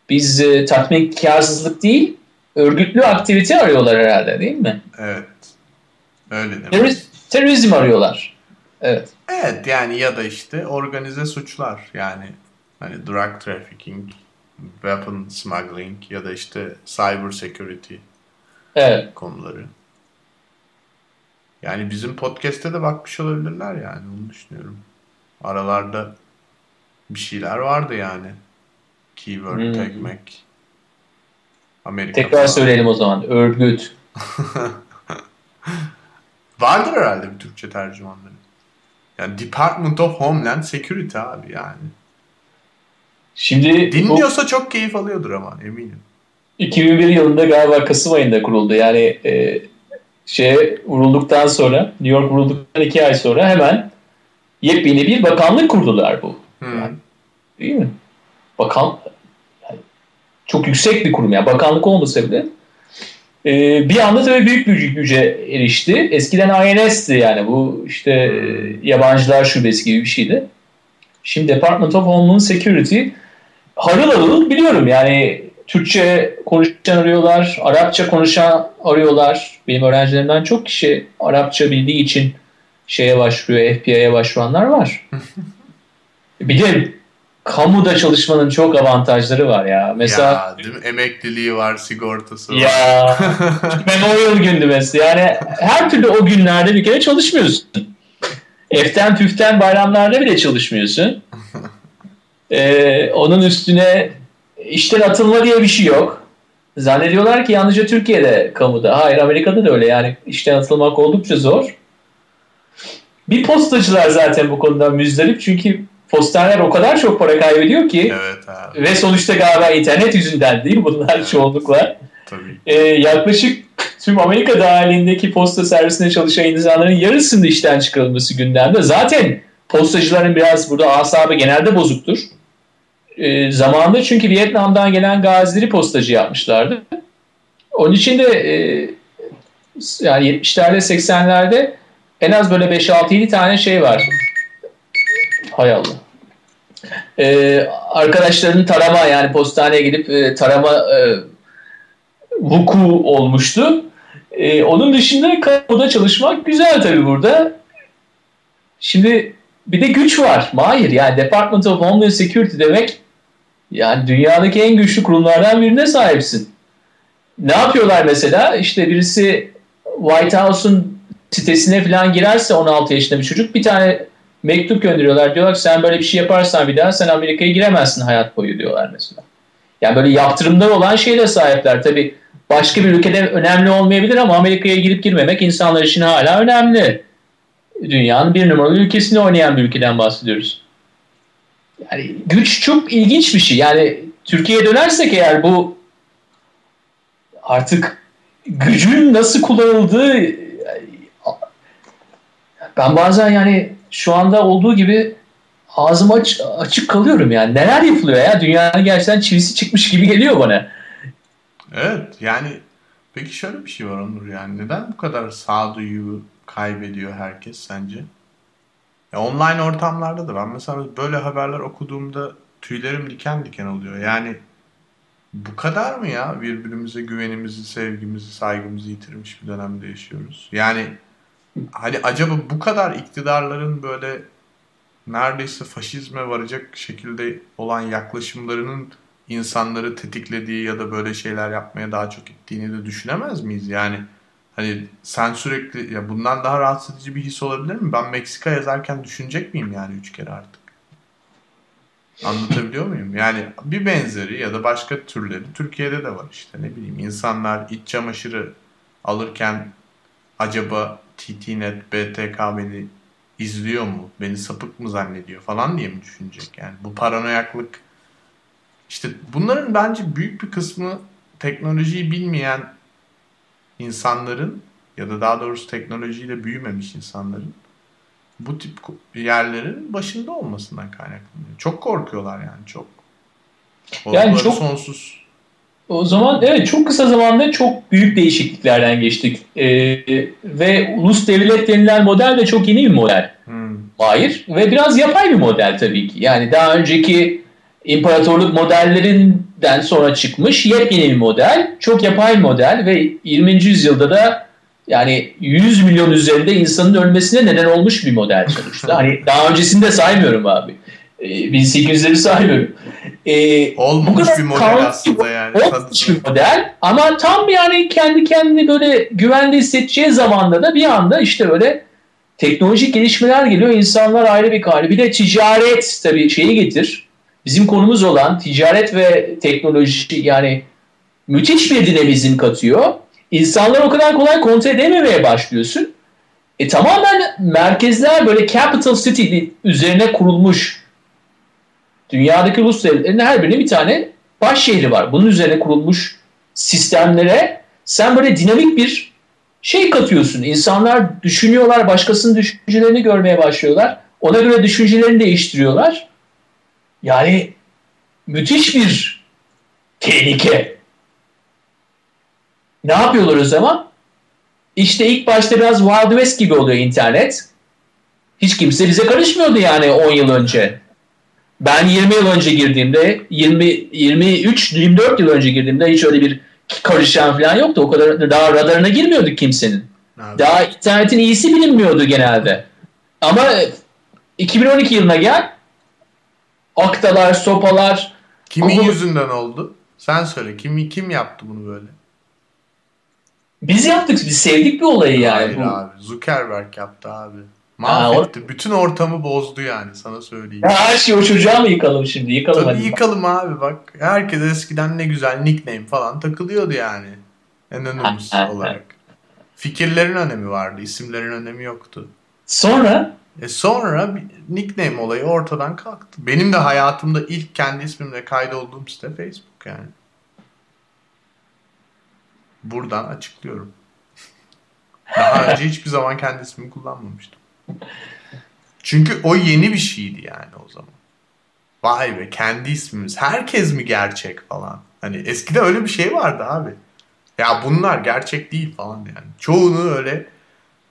Biz e, tatminkarsızlık değil, örgütlü aktivite arıyorlar herhalde değil mi? Evet. Öyle demek. Teröriz, terörizm arıyorlar. Evet. Evet yani ya da işte organize suçlar yani hani drug trafficking, weapon smuggling ya da işte cyber security Evet. konuları. Yani bizim podcast'te de bakmış olabilirler yani onu düşünüyorum. Aralarda bir şeyler vardı yani. Keyword Hmm. tagmek. Amerika Tekrar falan. söyleyelim o zaman. Örgüt. Vardır herhalde bir Türkçe tercümanları. Yani Department of Homeland Security abi yani. Şimdi Dinliyorsa çok keyif alıyordur ama eminim. 2001 yılında galiba Kasım ayında kuruldu. Yani e, şey vurulduktan sonra, New York vurulduktan iki ay sonra hemen yepyeni bir bakanlık kurdular bu. Hmm. Değil mi? bakan yani çok yüksek bir kurum yani bakanlık olmasa bile e, bir anda tabii büyük bir güce erişti. Eskiden INS'ti yani bu işte yabancılar şubesi gibi bir şeydi. Şimdi Department of Homeland Security harıl harıl biliyorum yani Türkçe konuşan arıyorlar, Arapça konuşan arıyorlar. Benim öğrencilerimden çok kişi Arapça bildiği için şeye başvuruyor, FBI'ye başvuranlar var. bir de kamuda çalışmanın çok avantajları var ya. Mesela ya, değil mi? emekliliği var, sigortası var. Ya Memorial gündü mesela. Yani her türlü o günlerde bir kere çalışmıyorsun. Eften püften bayramlarda bile çalışmıyorsun. Ee, onun üstüne işten atılma diye bir şey yok. Zannediyorlar ki yalnızca Türkiye'de kamuda. Hayır Amerika'da da öyle yani işten atılmak oldukça zor. Bir postacılar zaten bu konuda müzdarip çünkü postaneler o kadar çok para kaybediyor ki evet abi. ve sonuçta galiba internet yüzünden değil bunlar evet. çoğunlukla. Tabii. Ee, yaklaşık tüm Amerika dahilindeki posta servisinde çalışan insanların yarısının işten çıkarılması gündemde. Zaten postacıların biraz burada asabı genelde bozuktur. Ee, zamanında çünkü Vietnam'dan gelen gazileri postacı yapmışlardı. Onun için de e, yani 70'lerde 80'lerde en az böyle 5-6-7 tane şey var. Hay Allah. Ee, arkadaşlarının tarama yani postaneye gidip e, tarama e, vuku olmuştu. E, onun dışında kamuda çalışmak güzel tabii burada. Şimdi bir de güç var. Mahir yani Department of Homeland Security demek yani dünyadaki en güçlü kurumlardan birine sahipsin. Ne yapıyorlar mesela? İşte birisi White House'un sitesine falan girerse 16 yaşında bir çocuk bir tane mektup gönderiyorlar. Diyorlar ki sen böyle bir şey yaparsan bir daha sen Amerika'ya giremezsin hayat boyu diyorlar mesela. Yani böyle yaptırımlar olan şeyle sahipler. Tabii başka bir ülkede önemli olmayabilir ama Amerika'ya girip girmemek insanlar için hala önemli. Dünyanın bir numaralı ülkesinde oynayan bir ülkeden bahsediyoruz. Yani güç çok ilginç bir şey. Yani Türkiye'ye dönersek eğer bu artık gücün nasıl kullanıldığı ben bazen yani şu anda olduğu gibi ağzım aç, açık kalıyorum yani. Neler yapılıyor ya? Dünyanın gerçekten çivisi çıkmış gibi geliyor bana. Evet yani peki şöyle bir şey var Onur yani neden bu kadar sağduyu kaybediyor herkes sence? Ya online ortamlarda da ben mesela böyle haberler okuduğumda tüylerim diken diken oluyor. Yani bu kadar mı ya birbirimize güvenimizi, sevgimizi, saygımızı yitirmiş bir dönemde yaşıyoruz? Yani hani acaba bu kadar iktidarların böyle neredeyse faşizme varacak şekilde olan yaklaşımlarının insanları tetiklediği ya da böyle şeyler yapmaya daha çok ittiğini de düşünemez miyiz? Yani hani sen sürekli ya bundan daha rahatsız edici bir his olabilir mi? Ben Meksika yazarken düşünecek miyim yani üç kere artık? Anlatabiliyor muyum? Yani bir benzeri ya da başka türleri Türkiye'de de var işte ne bileyim insanlar iç çamaşırı alırken acaba TTNet, BTK beni izliyor mu? Beni sapık mı zannediyor falan diye mi düşünecek yani? Bu paranoyaklık işte bunların bence büyük bir kısmı teknolojiyi bilmeyen insanların ya da daha doğrusu teknolojiyle büyümemiş insanların bu tip yerlerin başında olmasından kaynaklanıyor. Çok korkuyorlar yani çok. Korkuları yani çok sonsuz. O zaman evet çok kısa zamanda çok büyük değişikliklerden geçtik. Ee, ve ulus devlet denilen model de çok yeni bir model. Hmm. Hayır. Ve biraz yapay bir model tabii ki. Yani daha önceki imparatorluk modellerinden sonra çıkmış yepyeni bir model. Çok yapay model ve 20. yüzyılda da yani 100 milyon üzerinde insanın ölmesine neden olmuş bir model sonuçta. hani daha öncesini de saymıyorum abi. Ee, 1800'leri saymıyorum. Ee, olmuş bu kadar bir model aslında yani. Olmuş bir model ama tam yani kendi kendini böyle güvende hissedeceği zamanda da bir anda işte böyle teknolojik gelişmeler geliyor. İnsanlar ayrı bir kare. Bir de ticaret tabii şeyi getir bizim konumuz olan ticaret ve teknoloji yani müthiş bir dinamizm katıyor. İnsanlar o kadar kolay kontrol edememeye başlıyorsun. E tamamen merkezler böyle capital city üzerine kurulmuş. Dünyadaki Rus devletlerinin her birinin bir tane baş şehri var. Bunun üzerine kurulmuş sistemlere sen böyle dinamik bir şey katıyorsun. İnsanlar düşünüyorlar, başkasının düşüncelerini görmeye başlıyorlar. Ona göre düşüncelerini değiştiriyorlar. Yani müthiş bir tehlike. Ne yapıyorlar o zaman? İşte ilk başta biraz Wild West gibi oluyor internet. Hiç kimse bize karışmıyordu yani 10 yıl önce. Ben 20 yıl önce girdiğimde, 20 23 24 yıl önce girdiğimde hiç öyle bir karışan falan yoktu. O kadar daha radarına girmiyorduk kimsenin. Abi. Daha internetin iyisi bilinmiyordu genelde. Ama 2012 yılına gel aktalar, sopalar. Kimin Google... yüzünden oldu? Sen söyle. Kim kim yaptı bunu böyle? Biz yaptık. Biz sevdik bir olayı yani. Hayır bu. abi. Zuckerberg yaptı abi. Mahvetti. Ha, o... Bütün ortamı bozdu yani sana söyleyeyim. Ya her şeyi o çocuğa mı yıkalım şimdi? Yıkalım Tabii hadi. yıkalım abi bak. Herkes eskiden ne güzel nickname falan takılıyordu yani. Anonymous olarak. Fikirlerin önemi vardı. isimlerin önemi yoktu. Sonra? E sonra nickname olayı ortadan kalktı. Benim de hayatımda ilk kendi ismimle kaydolduğum site Facebook yani. Buradan açıklıyorum. Daha önce hiçbir zaman kendi ismimi kullanmamıştım. Çünkü o yeni bir şeydi yani o zaman. Vay be kendi ismimiz. Herkes mi gerçek falan. Hani eskide öyle bir şey vardı abi. Ya bunlar gerçek değil falan yani. Çoğunu öyle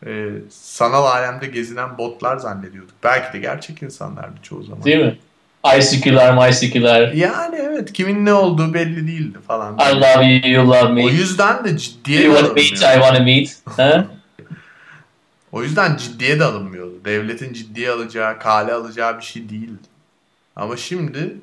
e, sanal alemde gezinen botlar zannediyorduk. Belki de gerçek insanlardı çoğu zaman. Değil mi? ICQ'lar, MyCQ'lar. Yani evet. Kimin ne olduğu belli değildi falan. I love you, you love me. O yüzden de ciddiye you want meet, I want to meet. o yüzden ciddiye de alınmıyordu. Devletin ciddiye alacağı, kale alacağı bir şey değildi. Ama şimdi...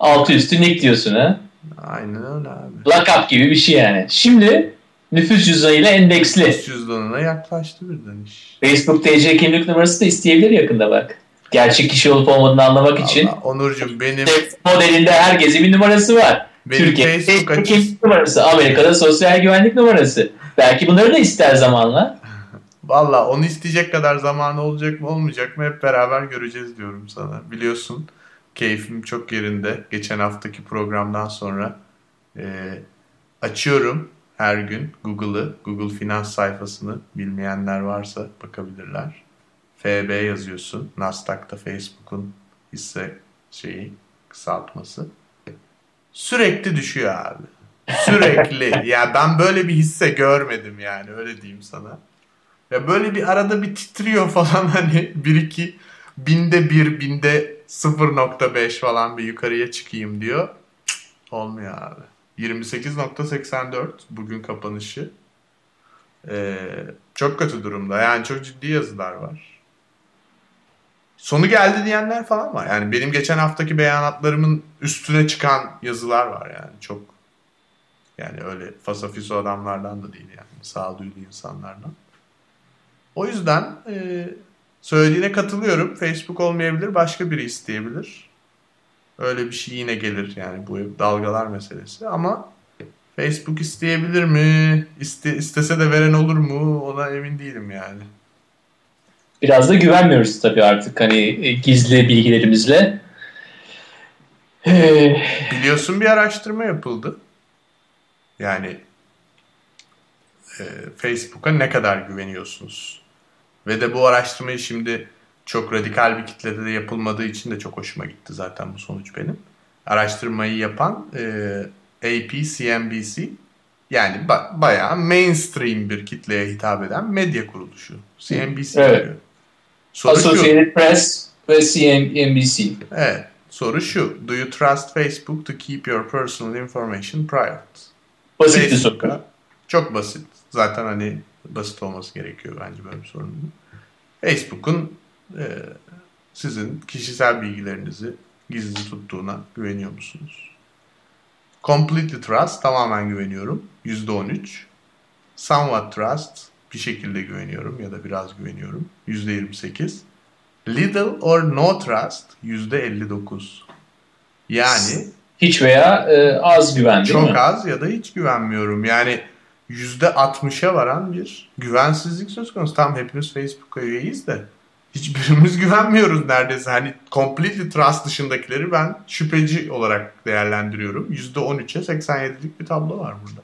Altı üstü nick diyorsun ha? Aynen öyle abi. Lakap gibi bir şey yani. Şimdi nüfus cüzdanıyla endeksli. Nüfus cüzdanına yaklaştı birden iş. Facebook TC kimlik numarası da isteyebilir yakında bak. Gerçek kişi olup olmadığını anlamak Allah, için. Onurcuğum benim... Modelinde herkesin bir numarası var. Benim Türkiye Facebook açık... kimlik numarası. Amerika'da sosyal güvenlik numarası. Belki bunları da ister zamanla. Valla onu isteyecek kadar zamanı olacak mı olmayacak mı hep beraber göreceğiz diyorum sana. Biliyorsun keyfim çok yerinde. Geçen haftaki programdan sonra e, açıyorum her gün Google'ı, Google Finans sayfasını bilmeyenler varsa bakabilirler. FB yazıyorsun. Nasdaq'ta Facebook'un hisse şeyi kısaltması. Sürekli düşüyor abi. Sürekli. ya ben böyle bir hisse görmedim yani öyle diyeyim sana. Ya böyle bir arada bir titriyor falan hani bir iki binde bir binde 0.5 falan bir yukarıya çıkayım diyor. Cık, olmuyor abi. 28.84 bugün kapanışı. Ee, çok kötü durumda. Yani çok ciddi yazılar var. Sonu geldi diyenler falan var. Yani benim geçen haftaki beyanatlarımın üstüne çıkan yazılar var yani. Çok yani öyle fasafiso adamlardan da değil yani. Sağduyulu insanlardan. O yüzden e, söylediğine katılıyorum. Facebook olmayabilir. Başka biri isteyebilir. Öyle bir şey yine gelir yani bu dalgalar meselesi. Ama Facebook isteyebilir mi? İste, istese de veren olur mu? Ona emin değilim yani. Biraz da güvenmiyoruz tabii artık hani e, gizli bilgilerimizle. Ee... Biliyorsun bir araştırma yapıldı. Yani e, Facebook'a ne kadar güveniyorsunuz? Ve de bu araştırmayı şimdi çok radikal bir kitlede de yapılmadığı için de çok hoşuma gitti zaten bu sonuç benim. Araştırmayı yapan e, AP CNBC yani ba- bayağı mainstream bir kitleye hitap eden medya kuruluşu. CNBC evet. Diyor. Soru Associated şu, Press ve CNBC. Evet. Soru şu. Do you trust Facebook to keep your personal information private? Basit bir soru. Çok basit. Zaten hani basit olması gerekiyor bence böyle bir sorunun. Facebook'un e, sizin kişisel bilgilerinizi gizli tuttuğuna güveniyor musunuz? Completely trust tamamen güveniyorum. %13. Somewhat trust bir şekilde güveniyorum ya da biraz güveniyorum. %28. Little or no trust %59. Yani hiç veya e, az güven değil Çok mi? az ya da hiç güvenmiyorum. Yani %60'a varan bir güvensizlik söz konusu. Tam hepimiz Facebook'a üyeyiz de hiçbirimiz güvenmiyoruz neredeyse. Hani completely trust dışındakileri ben şüpheci olarak değerlendiriyorum. %13'e 87'lik bir tablo var burada.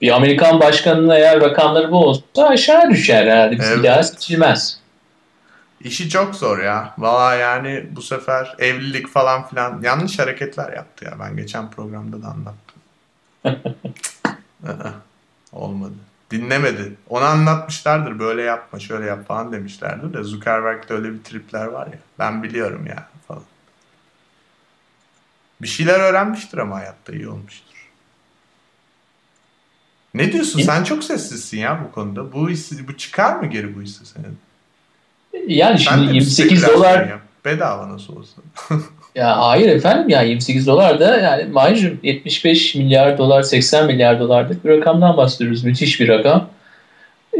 Bir Amerikan başkanının eğer rakamları bu olsa aşağı düşer herhalde. Bir evet. daha seçilmez. İşi çok zor ya. Valla yani bu sefer evlilik falan filan yanlış hareketler yaptı ya. Ben geçen programda da anlattım. Olmadı. Dinlemedi. Ona anlatmışlardır böyle yapma şöyle yap falan demişlerdir de Zuckerberg'de öyle bir tripler var ya. Ben biliyorum ya falan. Bir şeyler öğrenmiştir ama hayatta iyi olmuştur. Ne diyorsun? Sen çok sessizsin ya bu konuda. Bu hissi, bu çıkar mı geri bu hissi senin? Yani şimdi 28 dolar yap. bedava nasıl olsa. ya hayır efendim ya 28 dolar da yani Mahir'cim 75 milyar dolar 80 milyar dolarlık bir rakamdan bahsediyoruz. Müthiş bir rakam.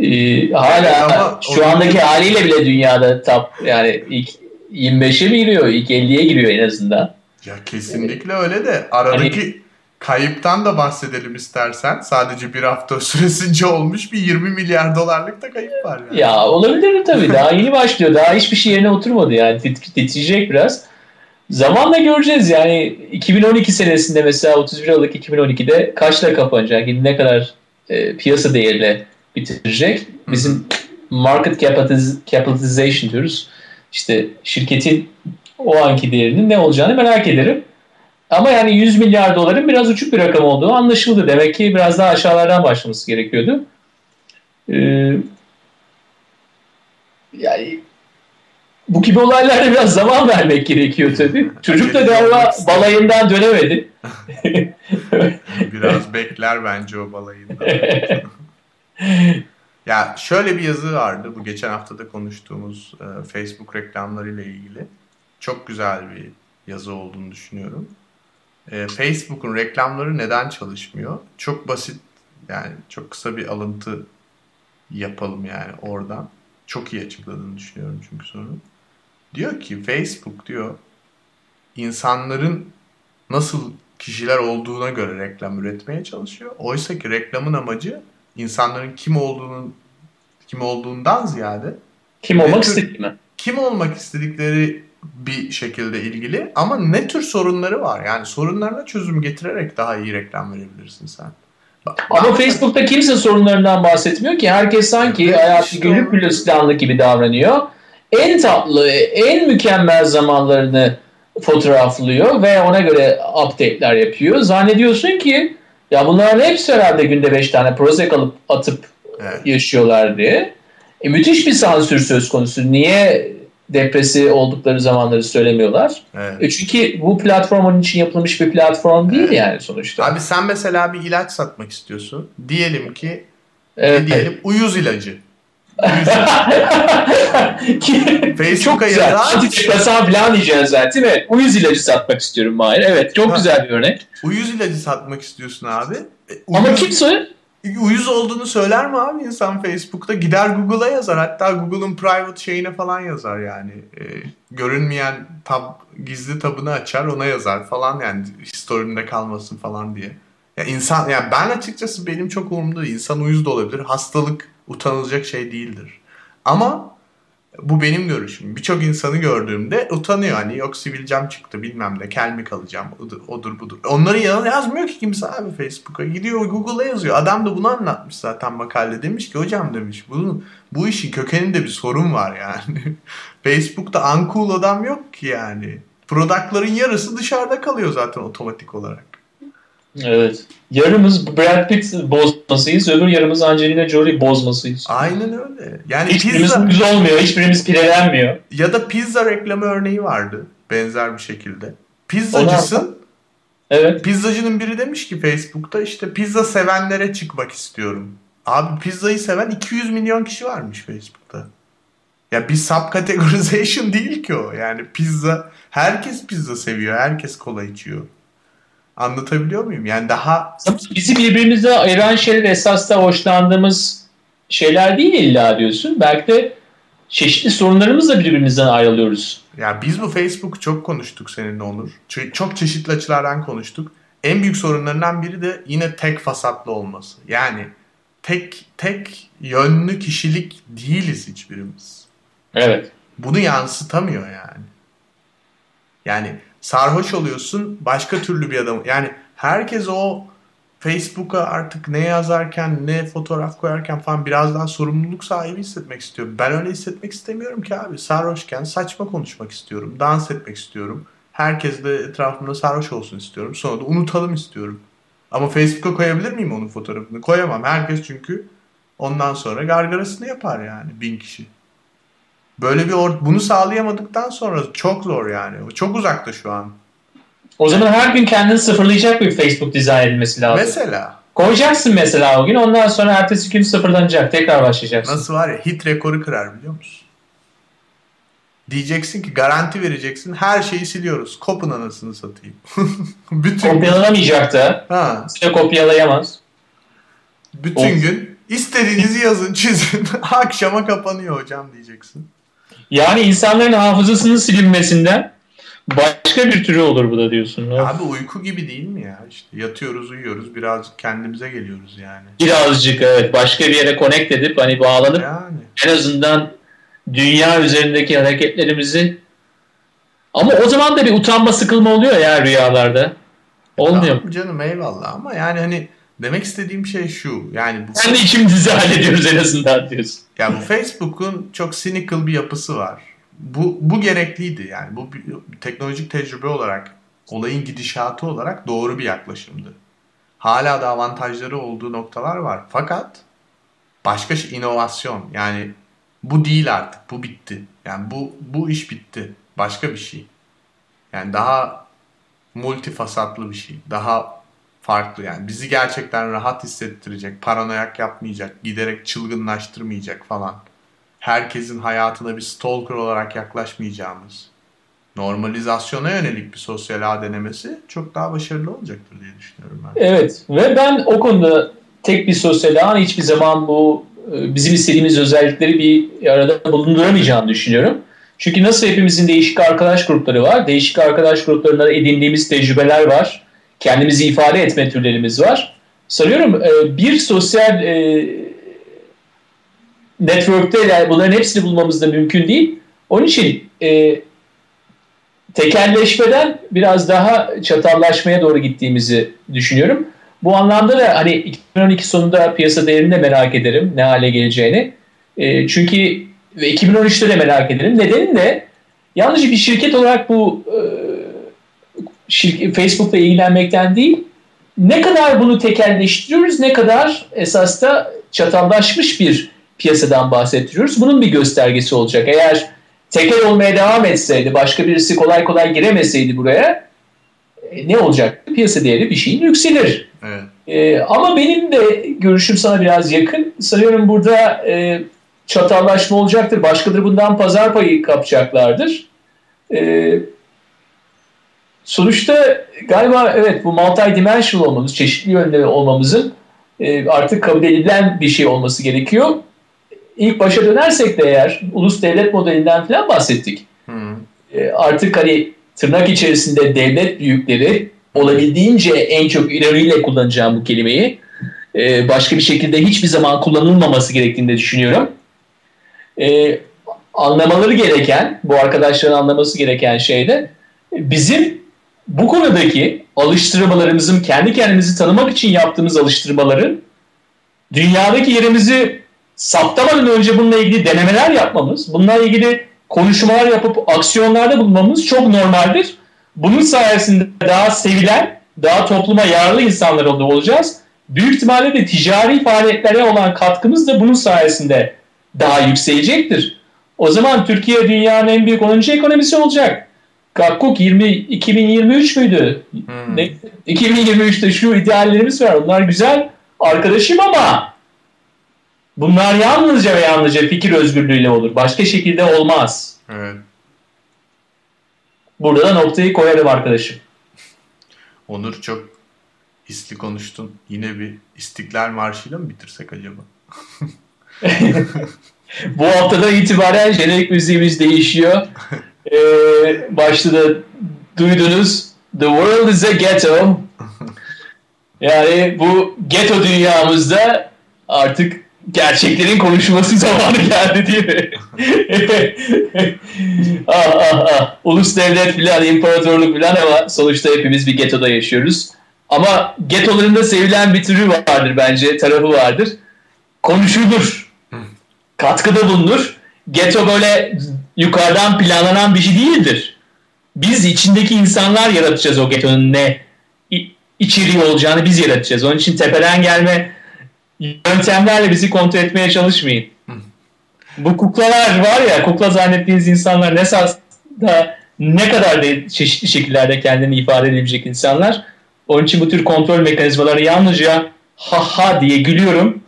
Ee, hala evet, şu andaki o... haliyle bile dünyada top yani ilk 25'e mi giriyor? İlk 50'ye giriyor en azından. Ya kesinlikle öyle de aradaki hani, kayıptan da bahsedelim istersen. Sadece bir hafta süresince olmuş bir 20 milyar dolarlık da kayıp var. Yani. Ya olabilir tabii. Daha yeni başlıyor. Daha hiçbir şey yerine oturmadı yani. Tit titreyecek biraz. Zamanla göreceğiz yani 2012 senesinde mesela 31 Aralık 2012'de kaçla kapanacak? Ne kadar e, piyasa değeriyle bitirecek? Bizim market capitalization diyoruz. İşte şirketin o anki değerinin ne olacağını merak ederim. Ama yani 100 milyar doların biraz uçuk bir rakam olduğu anlaşıldı. Demek ki biraz daha aşağılardan başlaması gerekiyordu. Ee, yani bu gibi olaylarda biraz zaman vermek gerekiyor tabii. Çocuk da galiba balayından dönemedi. biraz bekler bence o balayından. ya şöyle bir yazı vardı bu geçen haftada konuştuğumuz e, Facebook reklamlarıyla ilgili. Çok güzel bir yazı olduğunu düşünüyorum e, Facebook'un reklamları neden çalışmıyor? Çok basit yani çok kısa bir alıntı yapalım yani oradan. Çok iyi açıkladığını düşünüyorum çünkü sorunu. Diyor ki Facebook diyor insanların nasıl kişiler olduğuna göre reklam üretmeye çalışıyor. Oysa ki reklamın amacı insanların kim olduğunun kim olduğundan ziyade kim olmak istediğini. Kim olmak istedikleri bir şekilde ilgili ama ne tür sorunları var? Yani sorunlarına çözüm getirerek daha iyi reklam verebilirsin sen. Ama Facebook'ta kimse sorunlarından bahsetmiyor ki. Herkes sanki evet, hayatı işte günlük bir gibi davranıyor. En tatlı, en mükemmel zamanlarını fotoğraflıyor ve ona göre update'ler yapıyor. Zannediyorsun ki ya bunların hepsi herhalde günde 5 tane Prozac alıp atıp evet. yaşıyorlar diye. E, müthiş bir sansür söz konusu. Niye depresi oldukları zamanları söylemiyorlar. Evet. E çünkü bu platform onun için yapılmış bir platform değil evet. yani sonuçta. Abi sen mesela bir ilaç satmak istiyorsun. Diyelim ki evet. diyelim uyuz ilacı. Facebook'a yazar. Antidepresan falan diyeceğiz zaten. Evet. Uyuz ilacı satmak istiyorum Mahir. Evet. Çok güzel bir örnek. Uyuz ilacı satmak istiyorsun abi. E, uyuz... Ama kimse uyuz olduğunu söyler mi abi insan Facebook'ta? Gider Google'a yazar. Hatta Google'ın private şeyine falan yazar yani. E, görünmeyen tab, gizli tabını açar ona yazar falan yani historiinde kalmasın falan diye. Ya insan yani ben açıkçası benim çok umurumda İnsan uyuz da olabilir. Hastalık utanılacak şey değildir. Ama bu benim görüşüm. Birçok insanı gördüğümde utanıyor. Hani yok sivilcem çıktı bilmem ne kel mi kalacağım odur, odur budur. Onları yazmıyor ki kimse abi Facebook'a. Gidiyor Google'a yazıyor. Adam da bunu anlatmış zaten makalede. Demiş ki hocam demiş bunun, bu işin kökeninde bir sorun var yani. Facebook'ta uncool adam yok ki yani. Product'ların yarısı dışarıda kalıyor zaten otomatik olarak. Evet. Yarımız Brad Pitt bozmasıyız, öbür yarımız Angelina Jolie bozmasıyız. Aynen öyle. Yani hiçbirimiz pizza... güz olmuyor, hiçbirimiz pirelenmiyor. Ya da pizza reklamı örneği vardı benzer bir şekilde. Pizzacısın. Evet. Pizzacının biri demiş ki Facebook'ta işte pizza sevenlere çıkmak istiyorum. Abi pizzayı seven 200 milyon kişi varmış Facebook'ta. Ya bir subcategorization değil ki o. Yani pizza herkes pizza seviyor, herkes kola içiyor. Anlatabiliyor muyum? Yani daha... Bizi birbirimize ayıran şeyler esas da hoşlandığımız şeyler değil illa diyorsun. Belki de çeşitli sorunlarımızla birbirimizden ayrılıyoruz. Ya biz bu Facebook çok konuştuk seninle Onur. Çok çeşitli açılardan konuştuk. En büyük sorunlarından biri de yine tek fasatlı olması. Yani tek tek yönlü kişilik değiliz hiçbirimiz. Evet. Bunu yansıtamıyor yani. Yani sarhoş oluyorsun başka türlü bir adam. Yani herkes o Facebook'a artık ne yazarken ne fotoğraf koyarken falan biraz daha sorumluluk sahibi hissetmek istiyorum. Ben öyle hissetmek istemiyorum ki abi. Sarhoşken saçma konuşmak istiyorum. Dans etmek istiyorum. Herkes de etrafımda sarhoş olsun istiyorum. Sonra da unutalım istiyorum. Ama Facebook'a koyabilir miyim onun fotoğrafını? Koyamam. Herkes çünkü ondan sonra gargarasını yapar yani bin kişi. Böyle bir or- bunu sağlayamadıktan sonra çok zor yani. Çok uzakta şu an. O zaman her gün kendini sıfırlayacak bir Facebook dizayn edilmesi lazım. Mesela. Koyacaksın mesela o gün ondan sonra ertesi gün sıfırlanacak. Tekrar başlayacaksın. Nasıl var ya hit rekoru kırar biliyor musun? Diyeceksin ki garanti vereceksin her şeyi siliyoruz. Kopun anasını satayım. bütün Kopyalanamayacak da. ha, Kimse kopyalayamaz. bütün Of. gün istediğinizi yazın çizin. Akşama kapanıyor hocam diyeceksin. Yani insanların hafızasının silinmesinden başka bir türü olur bu da diyorsun. Abi uyku gibi değil mi ya? İşte yatıyoruz uyuyoruz birazcık kendimize geliyoruz yani. Birazcık evet başka bir yere connect edip hani bağlanıp Yani. en azından dünya üzerindeki hareketlerimizi ama o zaman da bir utanma sıkılma oluyor ya rüyalarda. Olmuyor. Tamam canım eyvallah ama yani hani demek istediğim şey şu. Yani bu Kendi içimizi hallediyoruz en azından diyorsun. Ya bu Facebook'un çok cynical bir yapısı var. Bu, bu gerekliydi yani. Bu teknolojik tecrübe olarak, olayın gidişatı olarak doğru bir yaklaşımdı. Hala da avantajları olduğu noktalar var. Fakat başka şey inovasyon. Yani bu değil artık. Bu bitti. Yani bu bu iş bitti. Başka bir şey. Yani daha multifasatlı bir şey. Daha farklı yani. Bizi gerçekten rahat hissettirecek, paranoyak yapmayacak, giderek çılgınlaştırmayacak falan. Herkesin hayatına bir stalker olarak yaklaşmayacağımız, normalizasyona yönelik bir sosyal ağ denemesi çok daha başarılı olacaktır diye düşünüyorum ben. Evet ve ben o konuda tek bir sosyal ağın hiçbir zaman bu e, bizim istediğimiz özellikleri bir arada bulunduramayacağını düşünüyorum. Çünkü nasıl hepimizin değişik arkadaş grupları var, değişik arkadaş gruplarında edindiğimiz tecrübeler var, kendimizi ifade etme türlerimiz var. Sanıyorum e, bir sosyal e, network'te yani bunların hepsini bulmamız da mümkün değil. Onun için e, tekelleşmeden biraz daha çatallaşmaya doğru gittiğimizi düşünüyorum. Bu anlamda da hani 2012 sonunda piyasa değerini de merak ederim ne hale geleceğini. E, çünkü ve 2013'te de merak ederim. Nedeni de yalnızca bir şirket olarak bu Facebook'la ilgilenmekten değil, ne kadar bunu tekelleştiriyoruz, ne kadar esas da çatallaşmış bir piyasadan bahsediyoruz. Bunun bir göstergesi olacak. Eğer tekel olmaya devam etseydi, başka birisi kolay kolay giremeseydi buraya e, ne olacak? Piyasa değeri bir şeyin yükselir. Evet. E, ama benim de görüşüm sana biraz yakın. Sanıyorum burada e, çatallaşma olacaktır. Başkaları bundan pazar payı kapacaklardır. E, sonuçta galiba evet bu multidimensional olmamız, çeşitli yönde olmamızın e, artık kabul edilen bir şey olması gerekiyor. İlk başa dönersek de eğer ulus devlet modelinden falan bahsettik. Hmm. E, artık hani tırnak içerisinde devlet büyükleri olabildiğince en çok ironiyle kullanacağım bu kelimeyi. E, başka bir şekilde hiçbir zaman kullanılmaması gerektiğini de düşünüyorum. E, anlamaları gereken, bu arkadaşların anlaması gereken şey de bizim bu konudaki alıştırmalarımızın, kendi kendimizi tanımak için yaptığımız alıştırmaların dünyadaki yerimizi saptamadan önce bununla ilgili denemeler yapmamız, bununla ilgili konuşmalar yapıp aksiyonlarda bulunmamız çok normaldir. Bunun sayesinde daha sevilen, daha topluma yararlı insanlar olacağız. Büyük ihtimalle de ticari faaliyetlere olan katkımız da bunun sayesinde daha yükselecektir. O zaman Türkiye dünyanın en büyük 10. ekonomisi olacak. Kakkuk 20 2023 müydü? Hmm. Ne, 2023'te şu ideallerimiz var. Onlar güzel arkadaşım ama bunlar yalnızca ve yalnızca fikir özgürlüğüyle olur. Başka şekilde olmaz. Evet. Burada da noktayı koyarım arkadaşım. Onur çok hisli konuştun. Yine bir İstiklal Marşı'yla mı bitirsek acaba? Bu haftadan itibaren jenerik müziğimiz değişiyor. Ee, başta da duydunuz. The world is a ghetto. Yani bu ghetto dünyamızda artık gerçeklerin konuşulması zamanı geldi değil mi? ah ah ah. Ulus devlet filan, imparatorluk filan ama sonuçta hepimiz bir ghettoda yaşıyoruz. Ama getoların da sevilen bir türü vardır bence, tarafı vardır. Konuşulur. Katkıda bulunur. Geto böyle yukarıdan planlanan bir şey değildir. Biz içindeki insanlar yaratacağız o getonun ne içeriği olacağını biz yaratacağız. Onun için tepeden gelme yöntemlerle bizi kontrol etmeye çalışmayın. Bu kuklalar var ya, kukla zannettiğiniz insanlar ne da ne kadar da çeşitli şekillerde kendini ifade edebilecek insanlar. Onun için bu tür kontrol mekanizmaları yalnızca ha ha diye gülüyorum.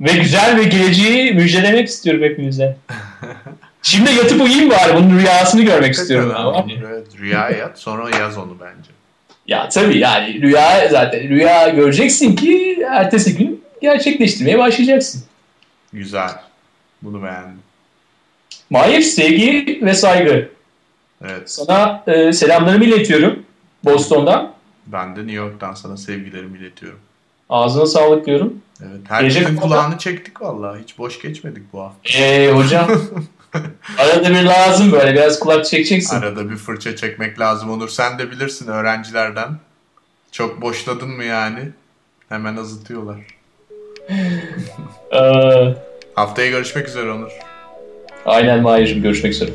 Ve güzel ve geleceği müjdelemek istiyorum hepinize. Şimdi yatıp uyuyayım bari. Bunun rüyasını görmek istiyorum. Ama. Evet, rüya yat sonra yaz onu bence. Ya tabii yani rüya zaten rüya göreceksin ki ertesi gün gerçekleştirmeye başlayacaksın. Güzel. Bunu beğendim. Mahir sevgi ve saygı. Evet. Sana e, selamlarımı iletiyorum Boston'dan. Ben de New York'tan sana sevgilerimi iletiyorum. Ağzına sağlık diyorum. Evet. Herkesin kulağını çektik vallahi. Hiç boş geçmedik bu hafta. Eee hocam. Arada bir lazım böyle biraz kulak çekeceksin. Arada bir fırça çekmek lazım olur. Sen de bilirsin öğrencilerden. Çok boşladın mı yani? Hemen azıtıyorlar. ee, Haftaya görüşmek üzere Onur. Aynen Mahir'cim görüşmek üzere.